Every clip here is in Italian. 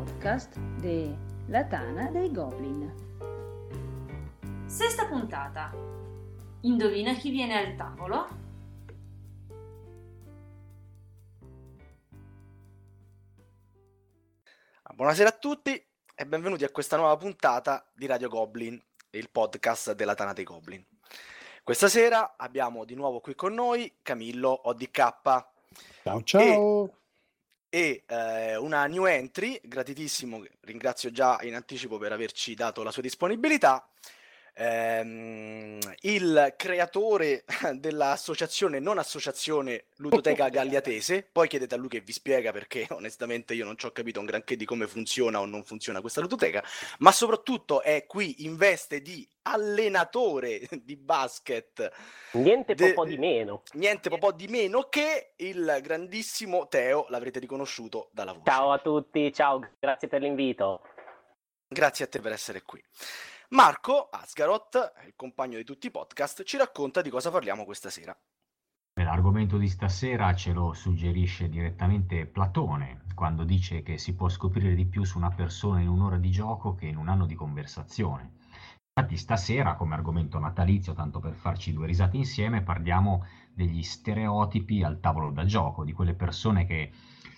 Podcast della Tana dei Goblin. Sesta puntata. Indovina chi viene al tavolo? Buonasera a tutti e benvenuti a questa nuova puntata di Radio Goblin, il podcast della Tana dei Goblin. Questa sera abbiamo di nuovo qui con noi Camillo ODK. Ciao ciao! E, e eh, una new entry, gratitissimo, ringrazio già in anticipo per averci dato la sua disponibilità, ehm, il creatore dell'associazione, non associazione Ludoteca Gagliatese, poi chiedete a lui che vi spiega perché onestamente io non ci ho capito un granché di come funziona o non funziona questa ludoteca, ma soprattutto è qui in veste di allenatore di basket. Niente de- po' di meno. Niente po' di meno che il grandissimo Teo, l'avrete riconosciuto dalla voce. Ciao a tutti, ciao, grazie per l'invito. Grazie a te per essere qui. Marco Asgaroth, il compagno di tutti i podcast, ci racconta di cosa parliamo questa sera. L'argomento di stasera ce lo suggerisce direttamente Platone, quando dice che si può scoprire di più su una persona in un'ora di gioco che in un anno di conversazione. Infatti stasera, come argomento natalizio, tanto per farci due risate insieme, parliamo degli stereotipi al tavolo da gioco, di quelle persone che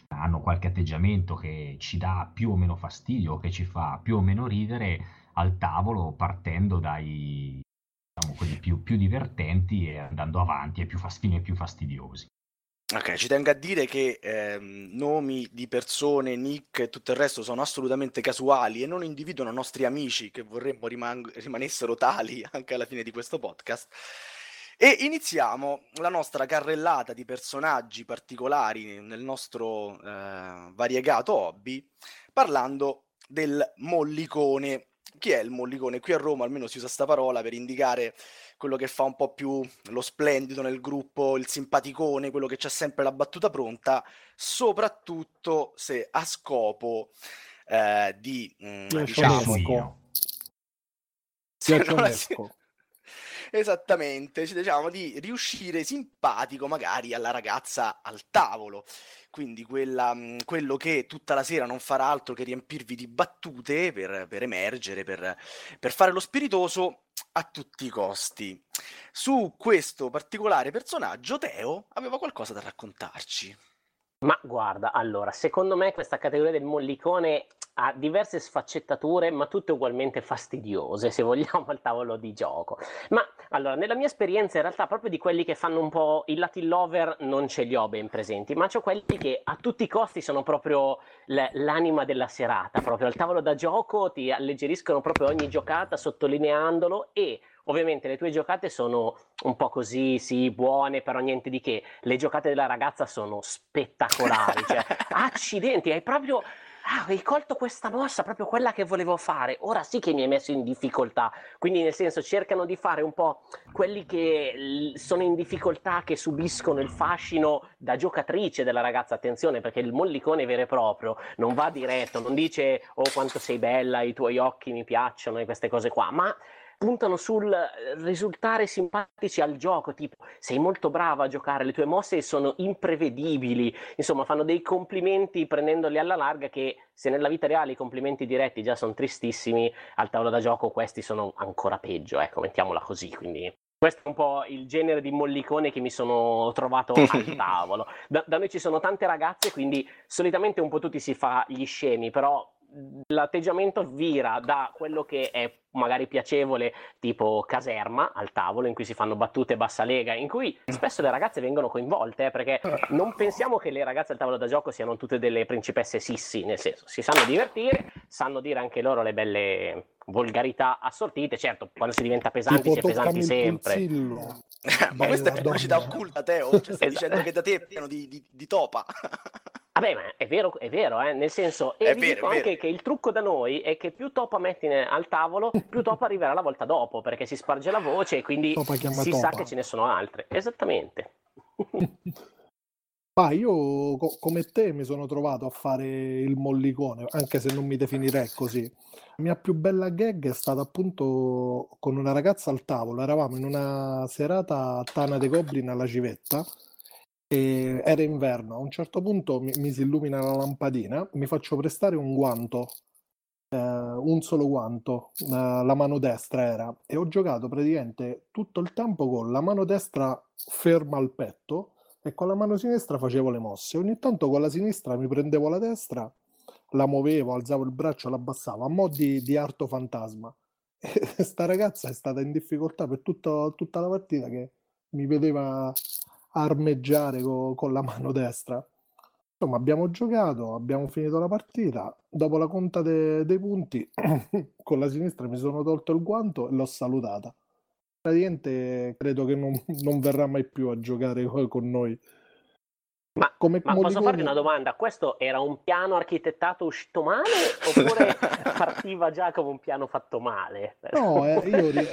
hanno qualche atteggiamento che ci dà più o meno fastidio, che ci fa più o meno ridere, al tavolo partendo dai diciamo, quelli più, più, divertenti e andando avanti ai più, fast- più fastidiosi. Ok, ci tengo a dire che ehm, nomi di persone, nick e tutto il resto sono assolutamente casuali e non individuano nostri amici che vorremmo rimang- rimanessero tali anche alla fine di questo podcast. E iniziamo la nostra carrellata di personaggi particolari nel nostro eh, variegato hobby parlando del mollicone chi è il mollicone? Qui a Roma almeno si usa sta parola per indicare quello che fa un po' più lo splendido nel gruppo, il simpaticone, quello che c'ha sempre la battuta pronta, soprattutto se a scopo eh, di mh, mm, diciamo, Esattamente, diciamo di riuscire simpatico magari alla ragazza al tavolo quindi quella, mhmm, quello che tutta la sera non farà altro che riempirvi di battute per, per emergere, per, per fare lo spiritoso a tutti i costi. Su questo particolare personaggio, Teo aveva qualcosa da raccontarci. Ma guarda, allora, secondo me questa categoria del mollicone ha diverse sfaccettature, ma tutte ugualmente fastidiose, se vogliamo, al tavolo di gioco. Ma allora, nella mia esperienza, in realtà, proprio di quelli che fanno un po' il Latin lover, non ce li ho ben presenti, ma c'ho quelli che a tutti i costi sono proprio l'anima della serata, proprio al tavolo da gioco ti alleggeriscono proprio ogni giocata sottolineandolo e Ovviamente le tue giocate sono un po' così, sì, buone, però niente di che. Le giocate della ragazza sono spettacolari, cioè, accidenti, hai proprio ah, hai colto questa mossa, proprio quella che volevo fare, ora sì che mi hai messo in difficoltà. Quindi nel senso cercano di fare un po' quelli che sono in difficoltà, che subiscono il fascino da giocatrice della ragazza, attenzione perché il mollicone vero e proprio non va diretto, non dice oh quanto sei bella, i tuoi occhi mi piacciono e queste cose qua, ma puntano sul eh, risultare simpatici al gioco, tipo sei molto brava a giocare, le tue mosse sono imprevedibili, insomma fanno dei complimenti prendendoli alla larga che se nella vita reale i complimenti diretti già sono tristissimi, al tavolo da gioco questi sono ancora peggio, ecco, mettiamola così, quindi questo è un po' il genere di mollicone che mi sono trovato al tavolo. Da, da, noi ci sono tante ragazze, quindi solitamente un po' tutti si fa gli scemi, però l'atteggiamento vira da quello che è magari piacevole, tipo caserma al tavolo, in cui si fanno battute bassa lega, in cui spesso le ragazze vengono coinvolte, eh, perché non pensiamo che le ragazze al tavolo da gioco siano tutte delle principesse sissi, nel senso, si sanno divertire, sanno dire anche loro le belle volgarità assortite, certo, quando si diventa pesanti tipo si è pesanti sempre. Ma questa è pubblicità occulta, Teo, cioè, stai esatto. dicendo che da te è pieno di, di, di topa. Vabbè, ma è vero, è vero, eh? nel senso, e è vi vero, dico anche che il trucco da noi è che più topa metti al tavolo, più topa arriverà la volta dopo, perché si sparge la voce e quindi si topa. sa che ce ne sono altre. Esattamente. Ma io co- come te mi sono trovato a fare il mollicone, anche se non mi definirei così. La mia più bella gag è stata appunto con una ragazza al tavolo, eravamo in una serata a Tana de Goblin alla civetta E era inverno, a un certo punto mi, mi si illumina la lampadina, mi faccio prestare un guanto, eh, un solo guanto, eh, la mano destra era, e ho giocato praticamente tutto il tempo con la mano destra ferma al petto e con la mano sinistra facevo le mosse. Ogni tanto con la sinistra mi prendevo la destra, la muovevo, alzavo il braccio, l'abbassavo, a mo' di, di arto fantasma. E sta ragazza è stata in difficoltà per tutto, tutta la partita che mi vedeva armeggiare co- con la mano destra. Insomma, abbiamo giocato, abbiamo finito la partita. Dopo la conta de- dei punti, con la sinistra mi sono tolto il guanto e l'ho salutata. Praticamente credo che non, non verrà mai più a giocare co- con noi. Ma, Come ma posso Molicone- farti una domanda? Questo era un piano architettato uscito male oppure partiva già come un piano fatto male? No, eh, io ri-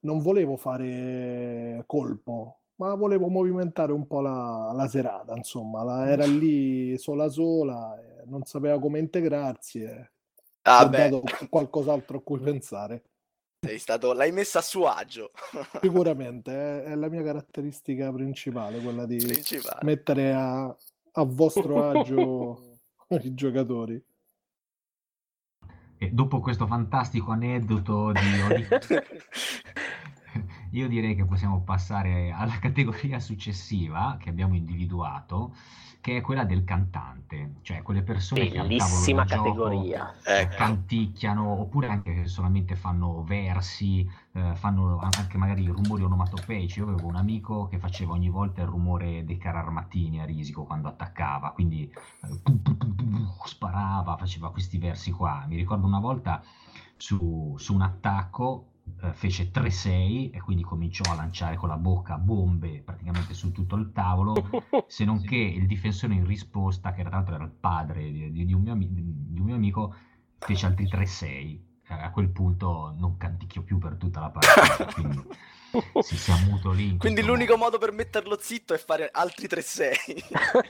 non volevo fare colpo, ma volevo movimentare un po' la, la serata, insomma, la- era lì sola sola, eh, non sapeva come integrarsi e Ah, ho beh, dato qualcos'altro a cui pensare. Sei stato, l'hai messa a suo agio. Sicuramente, è la mia caratteristica principale, quella di Principale. mettere a, a vostro agio i giocatori. E dopo questo fantastico aneddoto di Oli- io direi che possiamo passare alla categoria successiva che abbiamo individuato, che è quella del cantante, cioè quelle persone che al Bellissima da gioco categoria. Ecco. canticchiano oppure anche che solamente fanno versi, eh, fanno anche magari rumori onomatopeici. Io avevo un amico che faceva ogni volta il rumore dei carri armatini a risico quando attaccava, quindi eh, pum, pum, pum, pum, sparava, faceva questi versi qua. Mi ricordo una volta su, su un attacco eh, fece 3-6 e quindi cominciò a lanciare con la bocca bombe praticamente su tutto il tavolo se non che il difensore in risposta, che tra l'altro era il padre di, di- un, mio ami- di un mio amico, fece altri 3-6. Eh, A quel punto non canticchio più per tutta la partita, quindi si, si ammuto lì. in Quindi l'unico modo. modo per metterlo zitto è fare altri 3-6.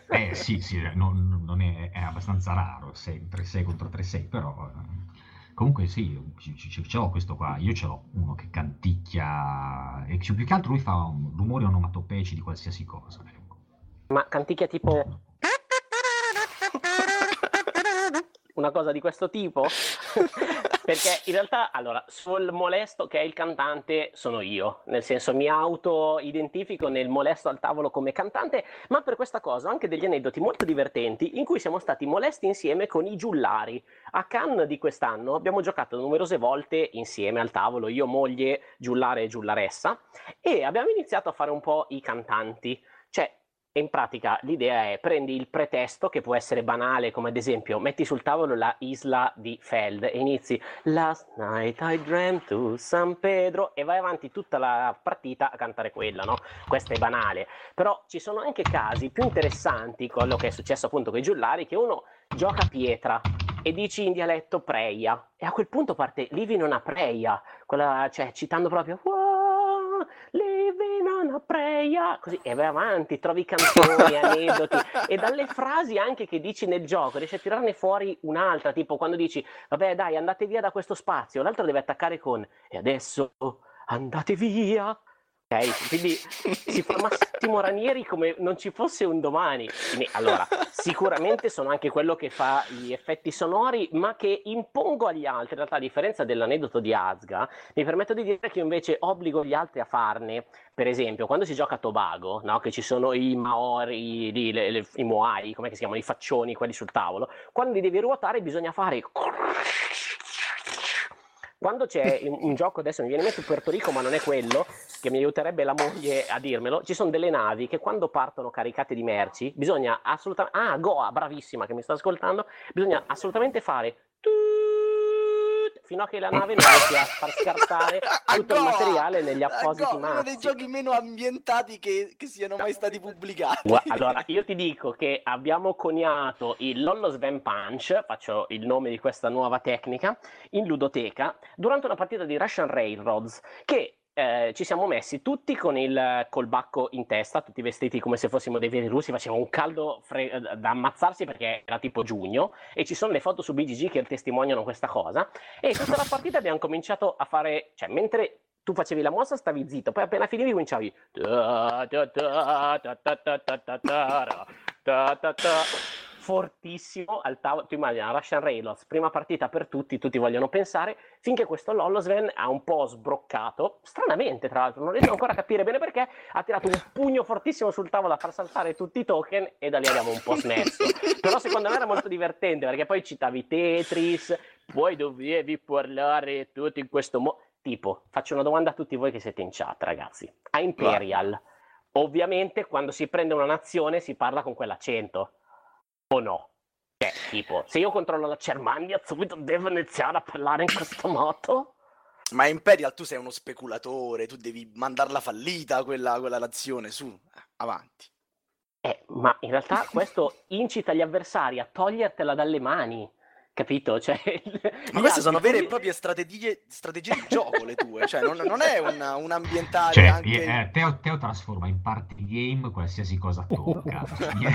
Eh sì, sì, non, non è, è abbastanza raro, 6, 3-6 contro 3-6, però... Comunque sì, ce l'ho questo qua, io ce l'ho uno che canticchia e più che altro lui fa un rumori onomatopeici di qualsiasi cosa. ecco. Ma canticchia tipo una cosa di questo tipo? Perché in realtà, allora, sul molesto che è il cantante sono io, nel senso mi auto-identifico nel molesto al tavolo come cantante, ma per questa cosa ho anche degli aneddoti molto divertenti in cui siamo stati molesti insieme con i giullari. A Cannes di quest'anno abbiamo giocato numerose volte insieme al tavolo, io, moglie, giullare e giullaressa, e abbiamo iniziato a fare un po' i cantanti. Cioè, in pratica l'idea è prendi il pretesto che può essere banale, come ad esempio metti sul tavolo la isla di Feld e inizi Last night I dreamt to San Pedro e vai avanti tutta la partita a cantare quella, no? Questo è banale. Però ci sono anche casi più interessanti, quello che è successo appunto con i giullari, che uno gioca pietra e dici in dialetto preia e a quel punto parte living on a preia, quella, cioè citando proprio "Wow, living on a preia, così e vai avanti, trovi canzoni, aneddoti e dalle frasi anche che dici nel gioco riesci a tirarne fuori un'altra, tipo quando dici vabbè dai andate via da questo spazio, l'altro deve attaccare con e adesso andate via. Ok, quindi si fa Massimo Ranieri come non ci fosse un domani. Allora, sicuramente sono anche quello che fa gli effetti sonori, ma che impongo agli altri. In realtà, a differenza dell'aneddoto di Azga, mi permetto di dire che io invece obbligo gli altri a farne. Per esempio, quando si gioca a Tobago, no? che ci sono i Maori, lì, le- le- i Moai, come si chiamano, i faccioni, quelli sul tavolo, quando li devi ruotare bisogna fare quando c'è un, un gioco, adesso mi viene in mente Puerto Rico, ma non è quello, che mi aiuterebbe la moglie a dirmelo, ci sono delle navi che quando partono caricate di merci, bisogna assolutamente... Ah, Goa, bravissima che mi sta ascoltando, bisogna assolutamente fare... fino a che la nave non riesce a far scartare tutto il Goa! materiale negli appositi Goa, uno dei giochi meno ambientati che, che siano mai stati pubblicati. Allora, io ti dico che abbiamo coniato il Lollo Sven Punch, faccio il nome di questa nuova tecnica, in ludoteca, durante una partita di Russian Railroads, che eh, ci siamo messi tutti con il colbacco in testa, tutti vestiti come se fossimo dei veri russi, faceva un caldo fre- da ammazzarsi perché era tipo giugno, e ci sono le foto su BGG che testimoniano questa cosa, e tutta la partita abbiamo cominciato a fare, cioè mentre tu facevi la mossa, stavi zitto, poi appena finivi cominciavi fortissimo al tavolo. Tu immagina Russian Reynolds, prima partita per tutti, tutti vogliono pensare, finché questo Lolosven ha un po' sbroccato, stranamente tra l'altro, non riesco ancora a capire bene perché, ha tirato un pugno fortissimo sul tavolo a far saltare tutti i token e da lì abbiamo un po' smesso. Però secondo me era molto divertente perché poi citavi Tetris, poi dovevi parlare tutto in questo modo. Tipo, faccio una domanda a tutti voi che siete in chat, ragazzi. A Imperial. Ovviamente quando si prende una nazione si parla con quell'accento o no? Cioè, tipo, se io controllo la Germania, subito devo iniziare a parlare in questo modo? Ma Imperial, tu sei uno speculatore, tu devi mandarla fallita quella, quella nazione, su, eh, avanti. Eh, ma in realtà questo incita gli avversari a togliertela dalle mani. Capito? Cioè, Ma queste sono vere e proprie strategie, strategie di gioco le tue, cioè non, non è un, un ambientale Cioè, anche... eh, Teo, Teo trasforma in party game qualsiasi cosa tocca.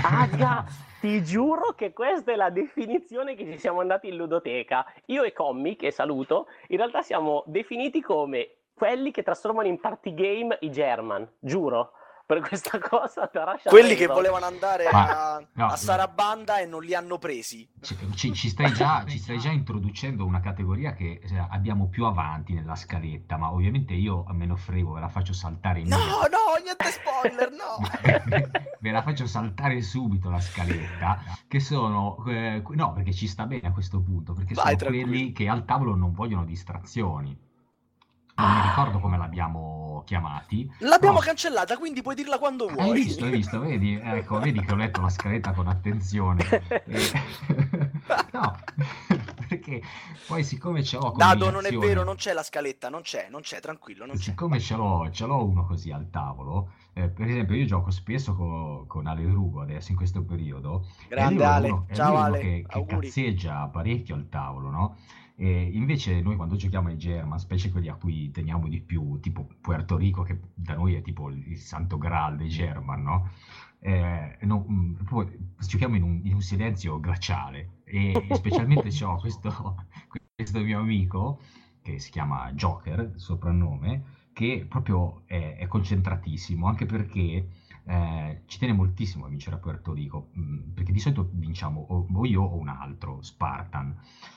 Raga, ti giuro che questa è la definizione che ci siamo andati in ludoteca. Io e Commi, che saluto, in realtà siamo definiti come quelli che trasformano in party game i German, giuro. Per questa cosa Quelli che volevano andare Ma- a, no, a Sarabanda e non li hanno presi. Ci, ci- stai già, ci stai già introducendo una categoria che eh, abbiamo più avanti nella scaletta, ma ovviamente io me ne frego, ve la faccio saltare in No, no, niente spoiler, no! ve la faccio saltare subito la scaletta, che sono, eh, no, perché ci sta bene a questo punto, perché Vai, sono quelli che al tavolo non vogliono distrazioni. Non mi ricordo come l'abbiamo chiamati. L'abbiamo però- cancellata, quindi puoi dirla quando vuoi. Hai visto, hai visto, vedi, ecco, vedi che ho letto la scaletta con attenzione. Eh, no, perché poi siccome ce l'ho Dado, non è vero, non c'è la scaletta, non c'è, non c'è, tranquillo, non c'è. Siccome ce l'ho, ce l'ho uno così al tavolo, eh, per esempio io gioco spesso co- con Ale Drugo adesso in questo periodo, Grande Ale, uno, ciao Ale, che, che cazzeggia parecchio al tavolo, no? E invece noi quando giochiamo ai German, specie quelli a cui teniamo di più, tipo Puerto Rico, che da noi è tipo il, santo graal dei German, no? Eh, no, mm, giochiamo in un, in un silenzio glaciale e, specialmente c'ho questo, questo mio amico che si chiama Joker, soprannome, che proprio è, è concentratissimo, anche perché eh, ci tiene moltissimo a vincere a Puerto Rico, mh, perché di solito vinciamo o, o io o un altro, Spartan,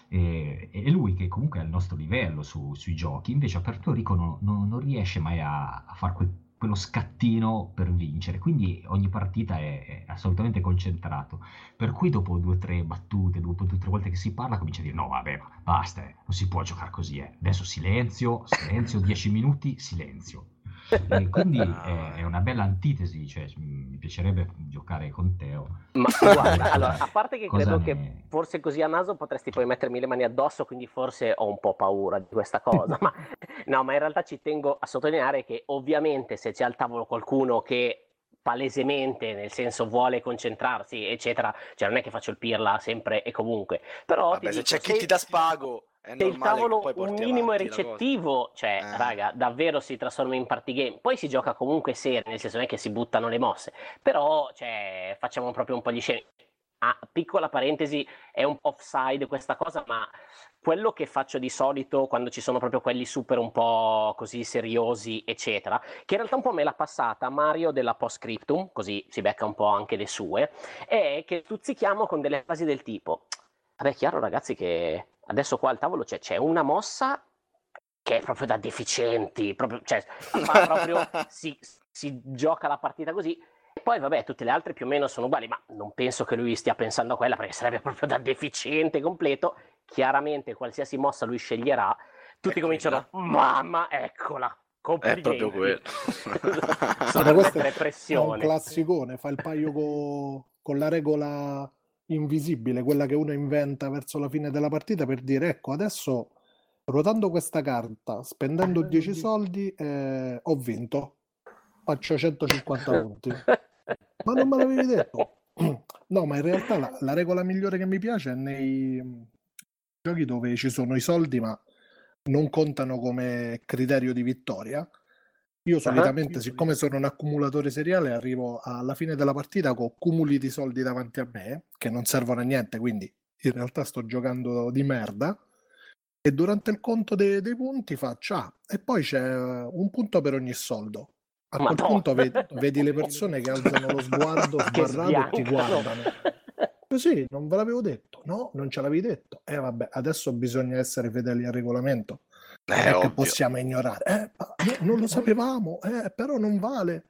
e, e lui che comunque è al nostro livello su- sui giochi, invece a Puerto Rico non, non- non riesce mai a, a fare quel- quello scattino per vincere, quindi ogni partita è, è assolutamente concentrato, per cui dopo due o tre battute, dopo due o tre volte che si parla, comincia a dire no vabbè, basta, eh, non si può giocare così, eh. adesso silenzio, silenzio, dieci minuti, silenzio. E quindi è, è una bella antitesi, cioè mm, mi piacerebbe giocare con Teo. Ma guarda, allora, a parte che credo ne- che forse così a naso potresti poi mettermi le mani addosso, quindi forse ho un po' paura di questa cosa. ma, no, ma in realtà ci tengo a sottolineare che ovviamente se c'è al tavolo qualcuno che palesemente, nel senso vuole concentrarsi, eccetera, cioè non è che faccio il pirla sempre e comunque, però ti Vabbè, se dico, c'è chi se- ti dà spago, è se il tavolo un minimo è ricettivo, cioè, Eh. raga, davvero si trasforma in party game. Poi si gioca comunque serio, nel senso non è che si buttano le mosse, però, cioè, facciamo proprio un po' di scene. Ah, piccola parentesi, è un po' offside questa cosa, ma quello che faccio di solito quando ci sono proprio quelli super un po' così seriosi, eccetera, che in realtà un po' me l'ha passata Mario della Postscriptum, così si becca un po' anche le sue, è che stuzzichiamo con delle frasi del tipo, vabbè, è chiaro ragazzi che adesso qua al tavolo c'è, c'è una mossa che è proprio da deficienti, proprio, cioè, fa proprio, si, si gioca la partita così. E poi, vabbè, tutte le altre più o meno sono uguali, ma non penso che lui stia pensando a quella perché sarebbe proprio da deficiente completo. Chiaramente, qualsiasi mossa lui sceglierà, tutti È cominciano, mamma, eccola, È proprio quello. Sono questo è un classicone, fa il paio co- con la regola invisibile, quella che uno inventa verso la fine della partita per dire ecco adesso ruotando questa carta, spendendo 10 soldi, eh, ho vinto, faccio 150 punti. Ma non me l'avevi detto? No, ma in realtà la, la regola migliore che mi piace è nei mm, giochi dove ci sono i soldi ma non contano come criterio di vittoria. Io solitamente, siccome sono un accumulatore seriale, arrivo alla fine della partita con cumuli di soldi davanti a me che non servono a niente, quindi in realtà sto giocando di merda. e durante il conto dei, dei punti faccia ah, e poi c'è un punto per ogni soldo. A quel Madonna. punto vedi, vedi le persone che alzano lo sguardo sbarrato e ti guardano. Così, non ve l'avevo detto. No, non ce l'avevi detto. E vabbè, adesso bisogna essere fedeli al regolamento. Non Eh, è che possiamo ignorare. Eh, non lo sapevamo, eh, però non vale.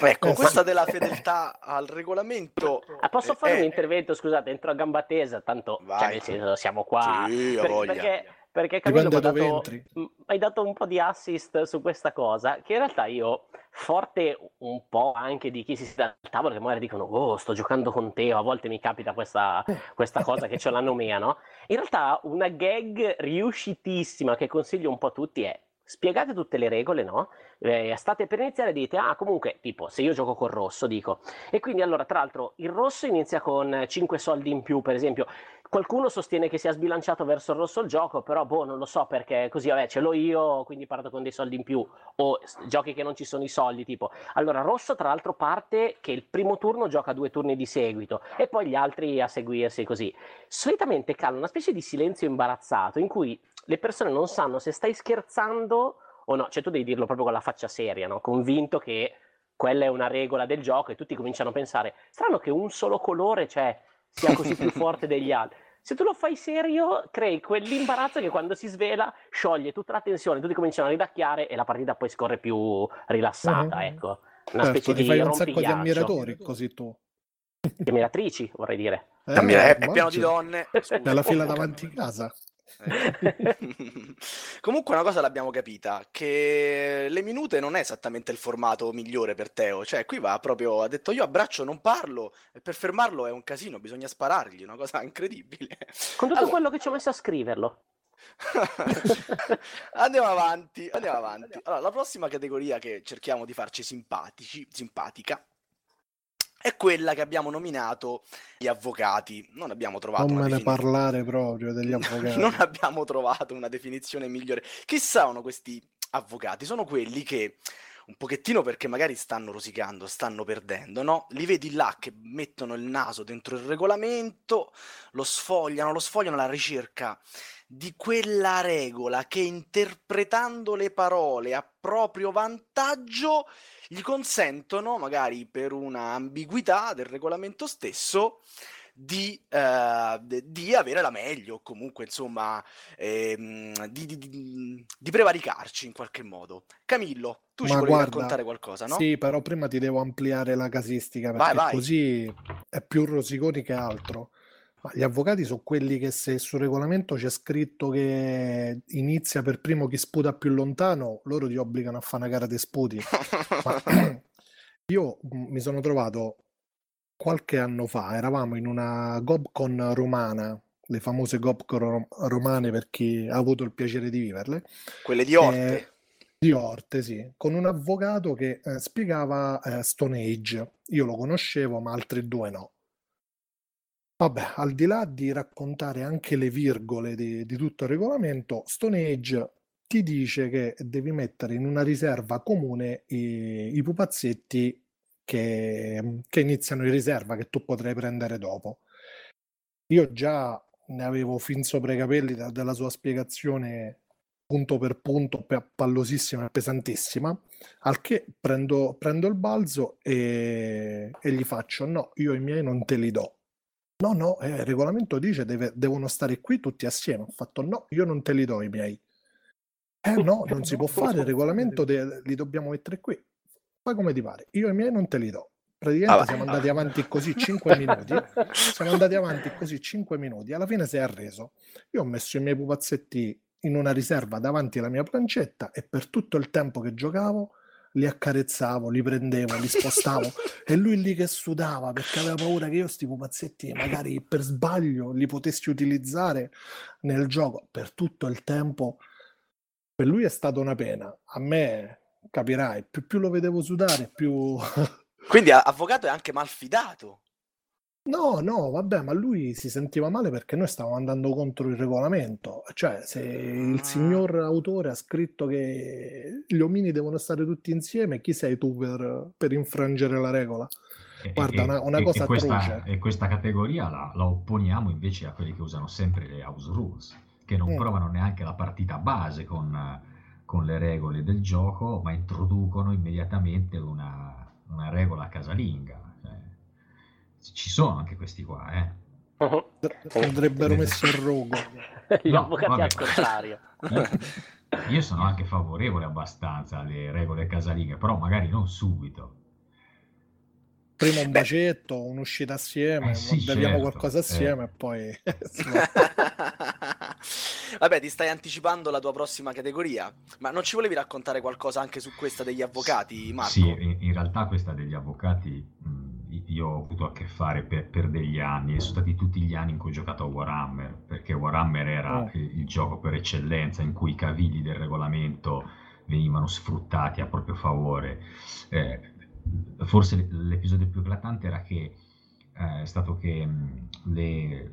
Ecco, Eh, questa sì. della fedeltà al regolamento... Ah, posso eh, fare un intervento? Scusate, entro a gamba tesa, tanto Vai. cioè, nel senso, siamo qua. Sì, Per- perché, perché Camillo dato, m- hai dato un po' di assist su questa cosa, che in realtà io, forte un po' anche di chi si siede al tavolo, che magari dicono, oh, sto giocando con te, o a volte mi capita questa, questa cosa che c'è la nomea, no? In realtà una gag riuscitissima che consiglio un po' a tutti è spiegate tutte le regole, no? Eh, state per iniziare dite, ah, comunque, tipo, se io gioco col rosso, dico, e quindi allora, tra l'altro, il rosso inizia con 5 soldi in più, per esempio. Qualcuno sostiene che sia sbilanciato verso il rosso il gioco, però boh, non lo so perché così, vabbè, ce l'ho io, quindi parto con dei soldi in più. O giochi che non ci sono i soldi, tipo. Allora, rosso, tra l'altro, parte che il primo turno gioca due turni di seguito e poi gli altri a seguirsi così. Solitamente cala una specie di silenzio imbarazzato in cui le persone non sanno se stai scherzando o no. Cioè, tu devi dirlo proprio con la faccia seria, no? Convinto che quella è una regola del gioco e tutti cominciano a pensare, strano che un solo colore, cioè, sia così più forte degli altri. Se tu lo fai serio, crei quell'imbarazzo che quando si svela scioglie tutta la tensione, tutti cominciano a ridacchiare e la partita poi scorre più rilassata, Mhm. ecco. Una Certo, specie ti di fai un sacco di ammiratori così tu. Di ammiratrici, vorrei dire. Eh, è, è pieno di donne. scusa. Nella fila davanti a casa. Eh. Comunque una cosa l'abbiamo capita, che le minute non è esattamente il formato migliore per Teo, cioè qui va proprio, ha detto io a braccio non parlo e per fermarlo è un casino, bisogna sparargli, una cosa incredibile. Con tutto Allora- quello che ci ho messo a scriverlo. andiamo avanti, andiamo avanti. Allora, la prossima categoria che cerchiamo di farci simpatici, simpatica è quella che abbiamo nominato gli avvocati. Non abbiamo trovato Non una me ne defini- parlare proprio degli avvocati. non abbiamo trovato una definizione migliore. Chi sono questi avvocati? Sono quelli che un pochettino perché magari stanno rosicando, stanno perdendo, no? Li vedi là che mettono il naso dentro il regolamento, lo sfogliano, lo sfogliano alla ricerca di quella regola che interpretando le parole a proprio vantaggio gli consentono, magari per una ambiguità del regolamento stesso, di, eh, di avere la meglio, comunque insomma ehm, di, di- di- prevaricarci in qualche modo. Camillo, tu ci Ma volevi guarda, raccontare qualcosa, no? Sì, però prima ti devo ampliare la casistica Vai, perché vai. così è più rosiconi che altro. Ma gli avvocati sono quelli che se sul regolamento c'è scritto che inizia per primo chi sputa più lontano, loro ti obbligano a fare una gara di sputi. Ma io mm, mi sono trovato qualche anno fa, eravamo in una Gobcon romana, le famose Gobcon rom- romane per chi ha avuto il piacere di viverle. Quelle di Orte. Eh, di Orte, sì, con un avvocato che eh, spiegava eh, Stone Age. Io lo conoscevo, ma altri due no. Vabbè, al di là di raccontare anche le virgole di, di tutto il regolamento, Stone Age ti dice che devi mettere in una riserva comune i, i pupazzetti che, che iniziano in riserva, che tu potrai prendere dopo. Io già ne avevo fin sopra i capelli da- dalla sua spiegazione punto per punto, pallosissima e pesantissima, al che prendo, prendo il balzo e, e gli faccio no, io i miei non te li do. No, no, eh, il regolamento dice deve- devono stare qui tutti assieme. Ho fatto no, io non te li do i miei. Eh no, non si può fare, il regolamento de- li dobbiamo mettere qui. Poi come ti pare? Io i miei non te li do. Praticamente Vabbè. siamo andati avanti così 5 minuti. Siamo andati avanti così 5 minuti. Alla fine si è arreso. Io ho messo i miei pupazzetti in una riserva davanti alla mia plancetta e per tutto il tempo che giocavo li accarezzavo, li prendevo, li spostavo e lui lì che sudava perché aveva paura che io sti pupazzetti magari per sbaglio li potessi utilizzare nel gioco per tutto il tempo. Per lui è stata una pena. A me, capirai, più, più lo vedevo sudare, più... Quindi avvocato è anche malfidato. No, no, vabbè, ma lui si sentiva male perché noi stavamo andando contro il regolamento. Cioè, se il Ah. signor autore ha scritto che gli omini devono stare tutti insieme, chi sei tu per, per infrangere la regola? E- Guarda, e- una- una e- cosa e questa, atroce. e questa categoria la, la opponiamo invece a quelli che usano sempre le house rules. che non Mm. provano neanche la partita base con, con le regole del gioco, ma introducono immediatamente una, una regola casalinga. Cioè, ci sono anche questi qua, eh. Mhm. Andrebbero messo il rogo. Gli No, avvocati al contrario. Io, io sono anche favorevole abbastanza alle regole casalinghe, però magari non subito. Prima un Beh. bacetto, un'uscita assieme, Eh sì, beviamo certo, qualcosa eh. assieme e poi... Vabbè, ti stai anticipando la tua prossima categoria, ma non ci volevi raccontare qualcosa anche su questa degli avvocati, Marco? Sì, in, in realtà questa degli avvocati, mh, io ho avuto a che fare per, per degli anni e sono stati tutti gli anni in cui ho giocato a Warhammer, perché Warhammer era Oh. il, il gioco per eccellenza in cui i cavilli del regolamento venivano sfruttati a proprio favore. Eh, forse l'episodio più eclatante era che eh, è stato che mh, le-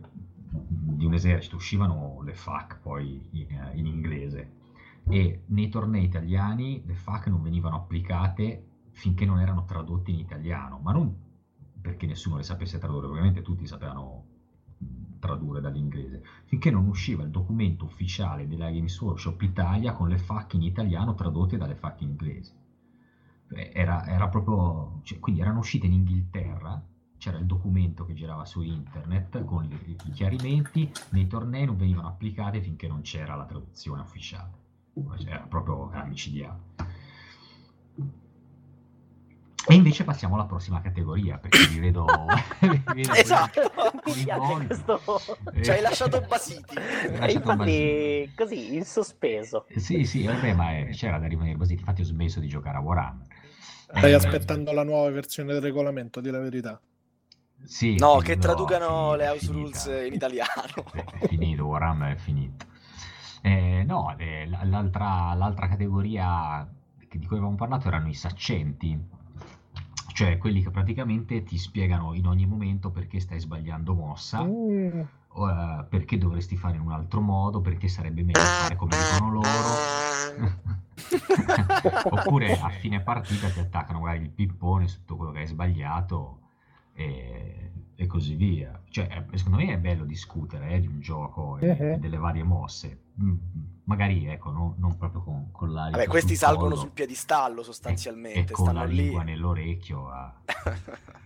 di un esercito uscivano le FAC poi in, in inglese e nei tornei italiani le FAC non venivano applicate finché non erano tradotte in italiano, ma non perché nessuno le sapesse tradurre, ovviamente tutti sapevano tradurre dall'inglese, finché non usciva il documento ufficiale della Games Workshop Italia con le FAC in italiano tradotte dalle FAC inglesi. Eh, Era, era proprio, cioè, quindi erano uscite in Inghilterra, c'era il documento che girava su internet con i, i chiarimenti, nei tornei non venivano applicate finché non c'era la traduzione ufficiale. Era proprio era micidiale. E invece passiamo alla prossima categoria, perché vi vedo... vi vedo Esatto. Mi questo... Eh, Ci hai lasciato basiti. hai lasciato infatti basiti. così, in sospeso. Sì, sì, vabbè, ma eh, c'era da rimanere basiti, infatti ho smesso di giocare a Warhammer. Stai Eh, aspettando la nuova versione del regolamento, di la verità. Sì, No, che no, traducano finita, le house finita. rules in italiano. È, finito, Warhammer è finito. Eh, no, eh, l'altra, l'altra categoria che- di cui avevamo parlato erano i saccenti, cioè quelli che praticamente ti spiegano in ogni momento perché stai sbagliando mossa, Mm, o, eh, perché dovresti fare in un altro modo, perché sarebbe meglio fare come dicono loro. Oppure a fine partita ti attaccano magari il pippone su tutto quello che hai sbagliato e, e così via. Cioè, eh, secondo me è bello discutere eh, di un gioco e Mhm. delle varie mosse. Mm, Magari, ecco, no- non proprio con, con l'alito Vabbè, questi sul salgono collo sul piedistallo e, sostanzialmente, e con stanno la lì. lingua nell'orecchio a...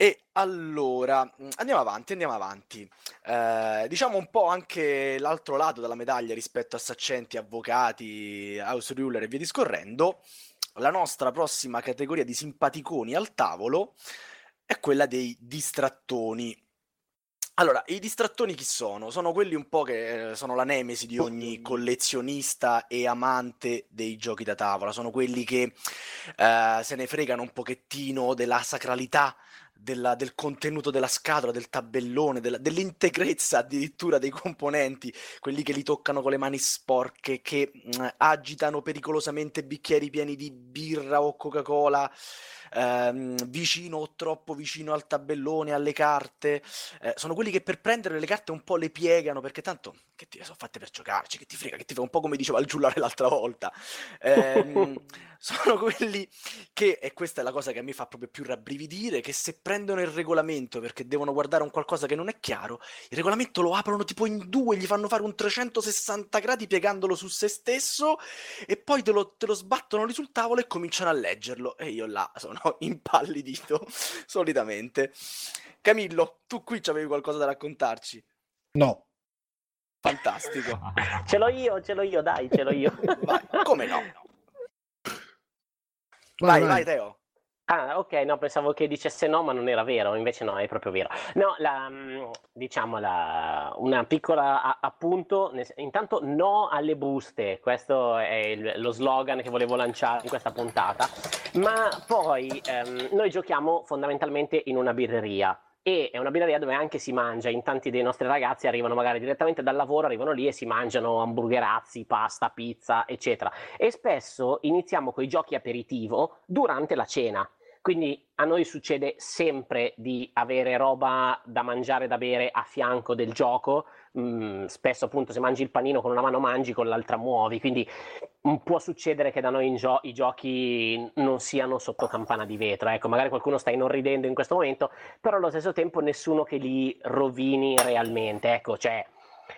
E allora, mh, andiamo avanti, andiamo avanti. Eh, diciamo un po' anche l'altro lato della medaglia rispetto a saccenti, avvocati, house ruler e via discorrendo. La nostra prossima categoria di simpaticoni al tavolo è quella dei distrattoni. Allora, i distrattoni chi sono? Sono quelli un po' che eh, sono la nemesi di ogni collezionista e amante dei giochi da tavola, sono quelli che eh, se ne fregano un pochettino della sacralità della- del contenuto della scatola, del tabellone, della- dell'integrezza addirittura dei componenti, quelli che li toccano con le mani sporche, che mm, agitano pericolosamente bicchieri pieni di birra o Coca-Cola ehm, vicino o troppo vicino al tabellone, alle carte. Eh, sono quelli che per prendere le carte un po' le piegano, perché tanto che ti sono fatte per giocarci, che ti frega, che ti fa un po' come diceva il giullare l'altra volta. Ehm, sono quelli che, e questa è la cosa che a me fa proprio più rabbrividire, che se prendono il regolamento perché devono guardare un qualcosa che non è chiaro, il regolamento lo aprono tipo in due, gli fanno fare un 360 gradi piegandolo su se stesso e poi te lo, te lo sbattono lì sul tavolo e cominciano a leggerlo. E io là sono impallidito, solitamente. Camillo, tu qui c'avevi qualcosa da raccontarci? No, Fantastico. Ce l'ho io, ce l'ho io, dai, ce l'ho io. Vai, come no? vai, Vai, vai. vai, Teo. Ah, ok, no, pensavo che dicesse no, ma non era vero, invece no, è proprio vero. No, la, mm, diciamo, la, una piccola a- appunto, intanto no alle buste, questo è il- lo slogan che volevo lanciare in questa puntata, ma poi ehm, noi giochiamo fondamentalmente in una birreria. E è una birreria dove anche si mangia, in tanti dei nostri ragazzi arrivano magari direttamente dal lavoro, arrivano lì e si mangiano hamburgerazzi, pasta, pizza, eccetera. E spesso iniziamo con i giochi aperitivo durante la cena. Quindi a noi succede sempre di avere roba da mangiare da bere a fianco del gioco. Mm, spesso appunto se mangi il panino con una mano mangi, con l'altra muovi. Quindi può succedere che da noi gio- i giochi non siano sotto campana di vetro. Ecco, magari qualcuno sta inorridendo in questo momento, però allo stesso tempo nessuno che li rovini realmente. Ecco, cioè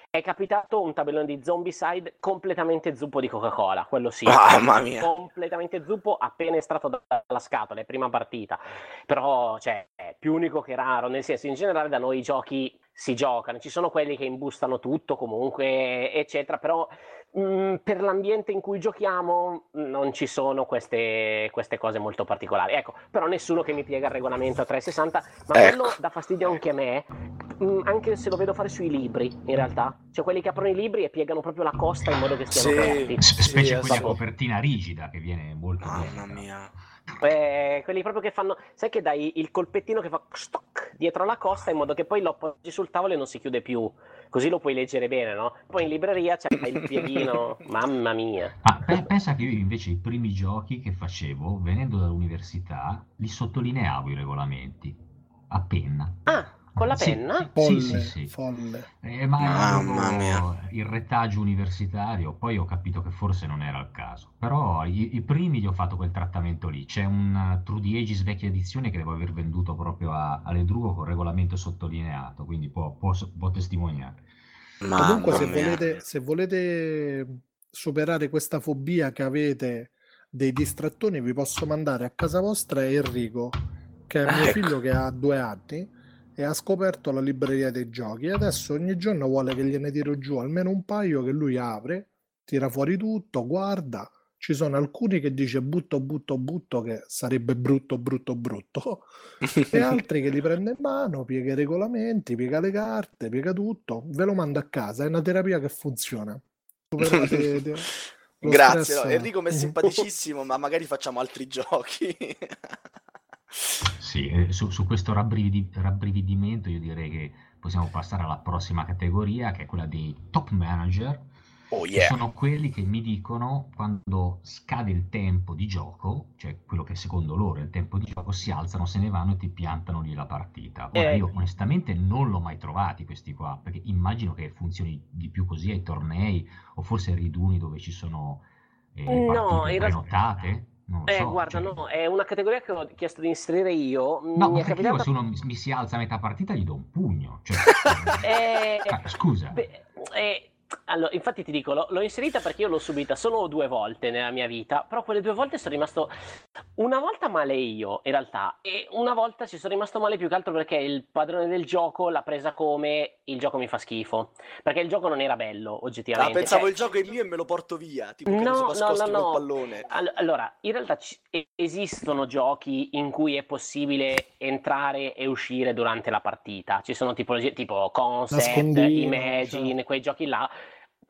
È capitato un tabellone di Zombicide completamente zuppo di Coca-Cola, quello sì. Mamma mia. Completamente zuppo appena estratto dalla scatola, è prima partita. Però, cioè, è più unico che raro, nel senso, in generale da noi i giochi si giocano, ci sono quelli che imbustano tutto comunque, eccetera, però mh, mm, per l'ambiente in cui giochiamo non ci sono queste, queste, cose molto particolari. Ecco, però nessuno che mi piega il regolamento a 360, ma ecco. quello dà fastidio anche a me, mh, mm, anche se lo vedo fare sui libri, in realtà. Cioè quelli che aprono i libri e piegano proprio la costa in modo che stiano Sì. aperti. Specie Sì, quella esatto. copertina rigida che viene molto Mamma bene. mia. Eh, quelli proprio che fanno, sai che dai il colpettino che fa stock dietro la costa in modo che poi lo appoggi sul tavolo e non si chiude più, così lo puoi leggere bene, no? Poi in libreria c'è il pieghino, mamma mia. Ah, pe- pensa che io invece i primi giochi che facevo, venendo dall'università, li sottolineavo i regolamenti a penna. Ah, con la Sì, penna? sì, Folle, sì, sì. folle. Eh, Mamma mia. il retaggio universitario, poi ho capito che forse non era il caso. Però i, i primi gli ho fatto quel trattamento lì. C'è un True the Ages vecchia edizione che devo aver venduto proprio a, alle Drugo con regolamento sottolineato, quindi può, può, può testimoniare. Comunque, Mamma se mia. volete, se volete superare questa fobia che avete dei distrattoni, vi posso mandare a casa vostra Enrico, che è mio Ecco. figlio che ha due anni e ha scoperto la libreria dei giochi. E adesso ogni giorno vuole che gliene tiro giù almeno un paio che lui apre, tira fuori tutto, guarda. Ci sono alcuni che dice butto, butto, butto, che sarebbe brutto, brutto, brutto, e altri che li prende in mano, piega i regolamenti, piega le carte, piega tutto, ve lo mando a casa, è una terapia che funziona. Superate lo Grazie, no, Enrico mi è simpaticissimo, ma magari facciamo altri giochi. Sì, eh, su, su questo rabbrividi- rabbrividimento io direi che possiamo passare alla prossima categoria, che è quella dei top manager, Oh che yeah. sono quelli che mi dicono quando scade il tempo di gioco, cioè quello che secondo loro è il tempo di gioco, si alzano, se ne vanno e ti piantano lì la partita. Ora Eh. io onestamente non l'ho mai trovati questi qua, perché immagino che funzioni di più così ai tornei o forse ai riduni dove ci sono eh, le No, partite in realtà- prenotate. Non Eh, so, guarda, cioè- no, è una categoria che ho chiesto di inserire io. No, Mi è perché io capitato... se uno mi, mi si alza a metà partita gli do un pugno. Cioè, Eh, ah, scusa. Beh, eh, allora, infatti ti dico, l'ho, inserita perché io l'ho subita solo due volte nella mia vita, però quelle due volte sono rimasto una volta male io, in realtà, e una volta ci sono rimasto male più che altro perché il padrone del gioco l'ha presa come il gioco mi fa schifo, perché il gioco non era bello, Ah, oggettivamente. pensavo Cioè, il gioco è mio e me lo porto via, tipo che mi No, sono no, no, col no. pallone. All- Allora, in realtà esistono giochi in cui è possibile entrare e uscire durante la partita. Ci sono tipologie tipo Concept, Imagine, certo. quei giochi là.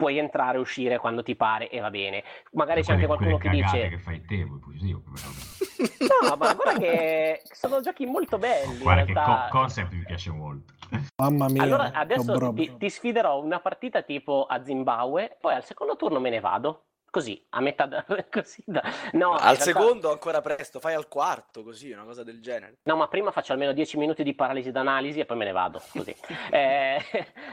Puoi entrare e uscire quando ti pare e va bene. Magari c'è anche qualcuno che dice: che fai te, così, io- No, ma guarda che sono giochi molto belli. Guarda che co- concept mi piace molto. Mamma mia, Allora adesso ti, ti sfiderò una partita tipo a Zimbabwe, poi al secondo turno me ne vado. Così, a metà da, così da- No, Al realtà- secondo ancora presto, fai al quarto, così, una cosa del genere. No, ma prima faccio almeno 10 minuti di paralisi d'analisi e poi me ne vado, così. Eh,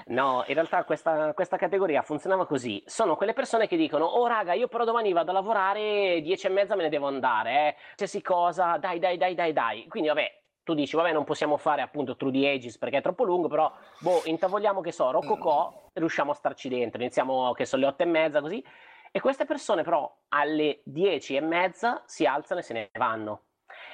no, in realtà questa, questa categoria funzionava così. Sono quelle persone che dicono, oh raga, io però domani vado a lavorare, 10 e mezza me ne devo andare, eh. Qualsiasi cosa, dai, dai, dai, dai, dai. Quindi vabbè, tu dici, vabbè, non possiamo fare appunto True the Ages perché è troppo lungo, però, boh, intavoliamo che so, Rococò, riusciamo a starci dentro. Iniziamo che sono le 8 e mezza, così. E queste persone però alle 10 e mezza si alzano e se ne vanno.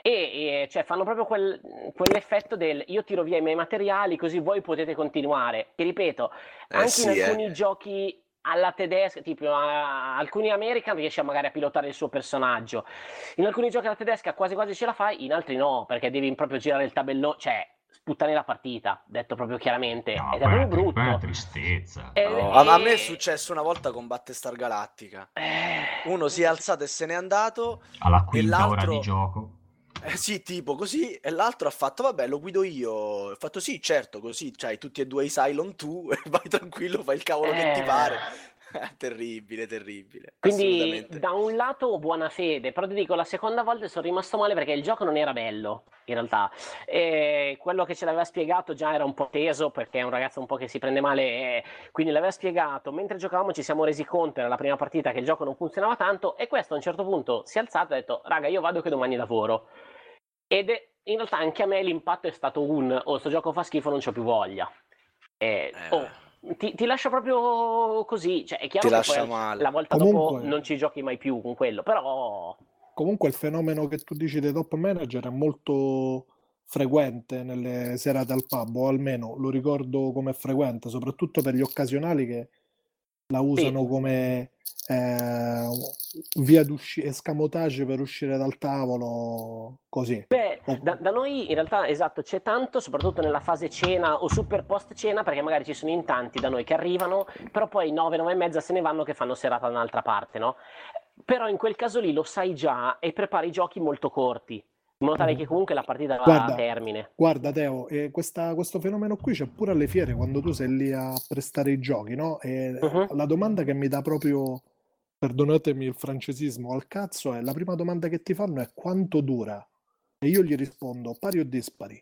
E, e, cioè fanno proprio quel- quell'effetto del io tiro via i miei materiali così voi potete continuare. Ti ripeto, Eh anche sì, in eh. alcuni giochi alla tedesca, tipo a- alcuni American riesci a magari a pilotare il suo personaggio. In alcuni giochi alla tedesca quasi quasi ce la fai, in altri no, perché devi proprio girare il tabellone, cioè sputtane la partita, detto proprio chiaramente. No, Ed è proprio poi è una brutto. tristezza. Eh, No, a, a me è e- successo una volta con Battlestar Galactica. Eh, Uno si è alzato e se n'è andato. Alla quinta ora di gioco. Eh, sì, tipo così, e l'altro ha fatto, vabbè, lo guido io. Ho fatto sì, certo, così c'hai tutti e due i Cylon tu, e vai tranquillo, fai il cavolo che ti Eh. pare. terribile, terribile. Quindi da un lato buona fede, però ti dico la seconda volta sono rimasto male perché il gioco non era bello in realtà. E quello che ce l'aveva spiegato già era un po' teso perché è un ragazzo un po' che si prende male, e quindi l'aveva spiegato. Mentre giocavamo ci siamo resi conto, era la prima partita, che il gioco non funzionava tanto e questo a un certo punto si è alzato e ha detto raga io vado che domani lavoro. Ed è- in realtà anche a me l'impatto è stato un oh sto gioco fa schifo non c'ho più voglia. E, Eh, oh, ti, ti lascia proprio così. Cioè, è chiaro Ti che lascia poi male. la volta Comunque- dopo non ci giochi mai più con quello, però Comunque il fenomeno che tu dici dei top manager è molto frequente nelle serate al pub, o almeno lo ricordo come frequente, soprattutto per gli occasionali che la usano come eh, via d'uscita, escamotage per uscire dal tavolo, così. Beh, da, da noi in realtà esatto, c'è tanto, soprattutto nella fase cena o super post cena, perché magari ci sono in tanti da noi che arrivano, però poi 9, 9 e mezza se ne vanno che fanno serata da un'altra parte, no? Però in quel caso lì lo sai già e prepari giochi molto corti, modo tale che comunque la partita va Guarda, a termine. Guarda Teo, eh, questa- questo fenomeno qui c'è pure alle fiere quando tu sei lì a prestare i giochi, no? Mhm. la domanda che mi dà proprio, perdonatemi il francesismo, al cazzo è, la prima domanda che ti fanno è quanto dura? E io gli rispondo pari o dispari?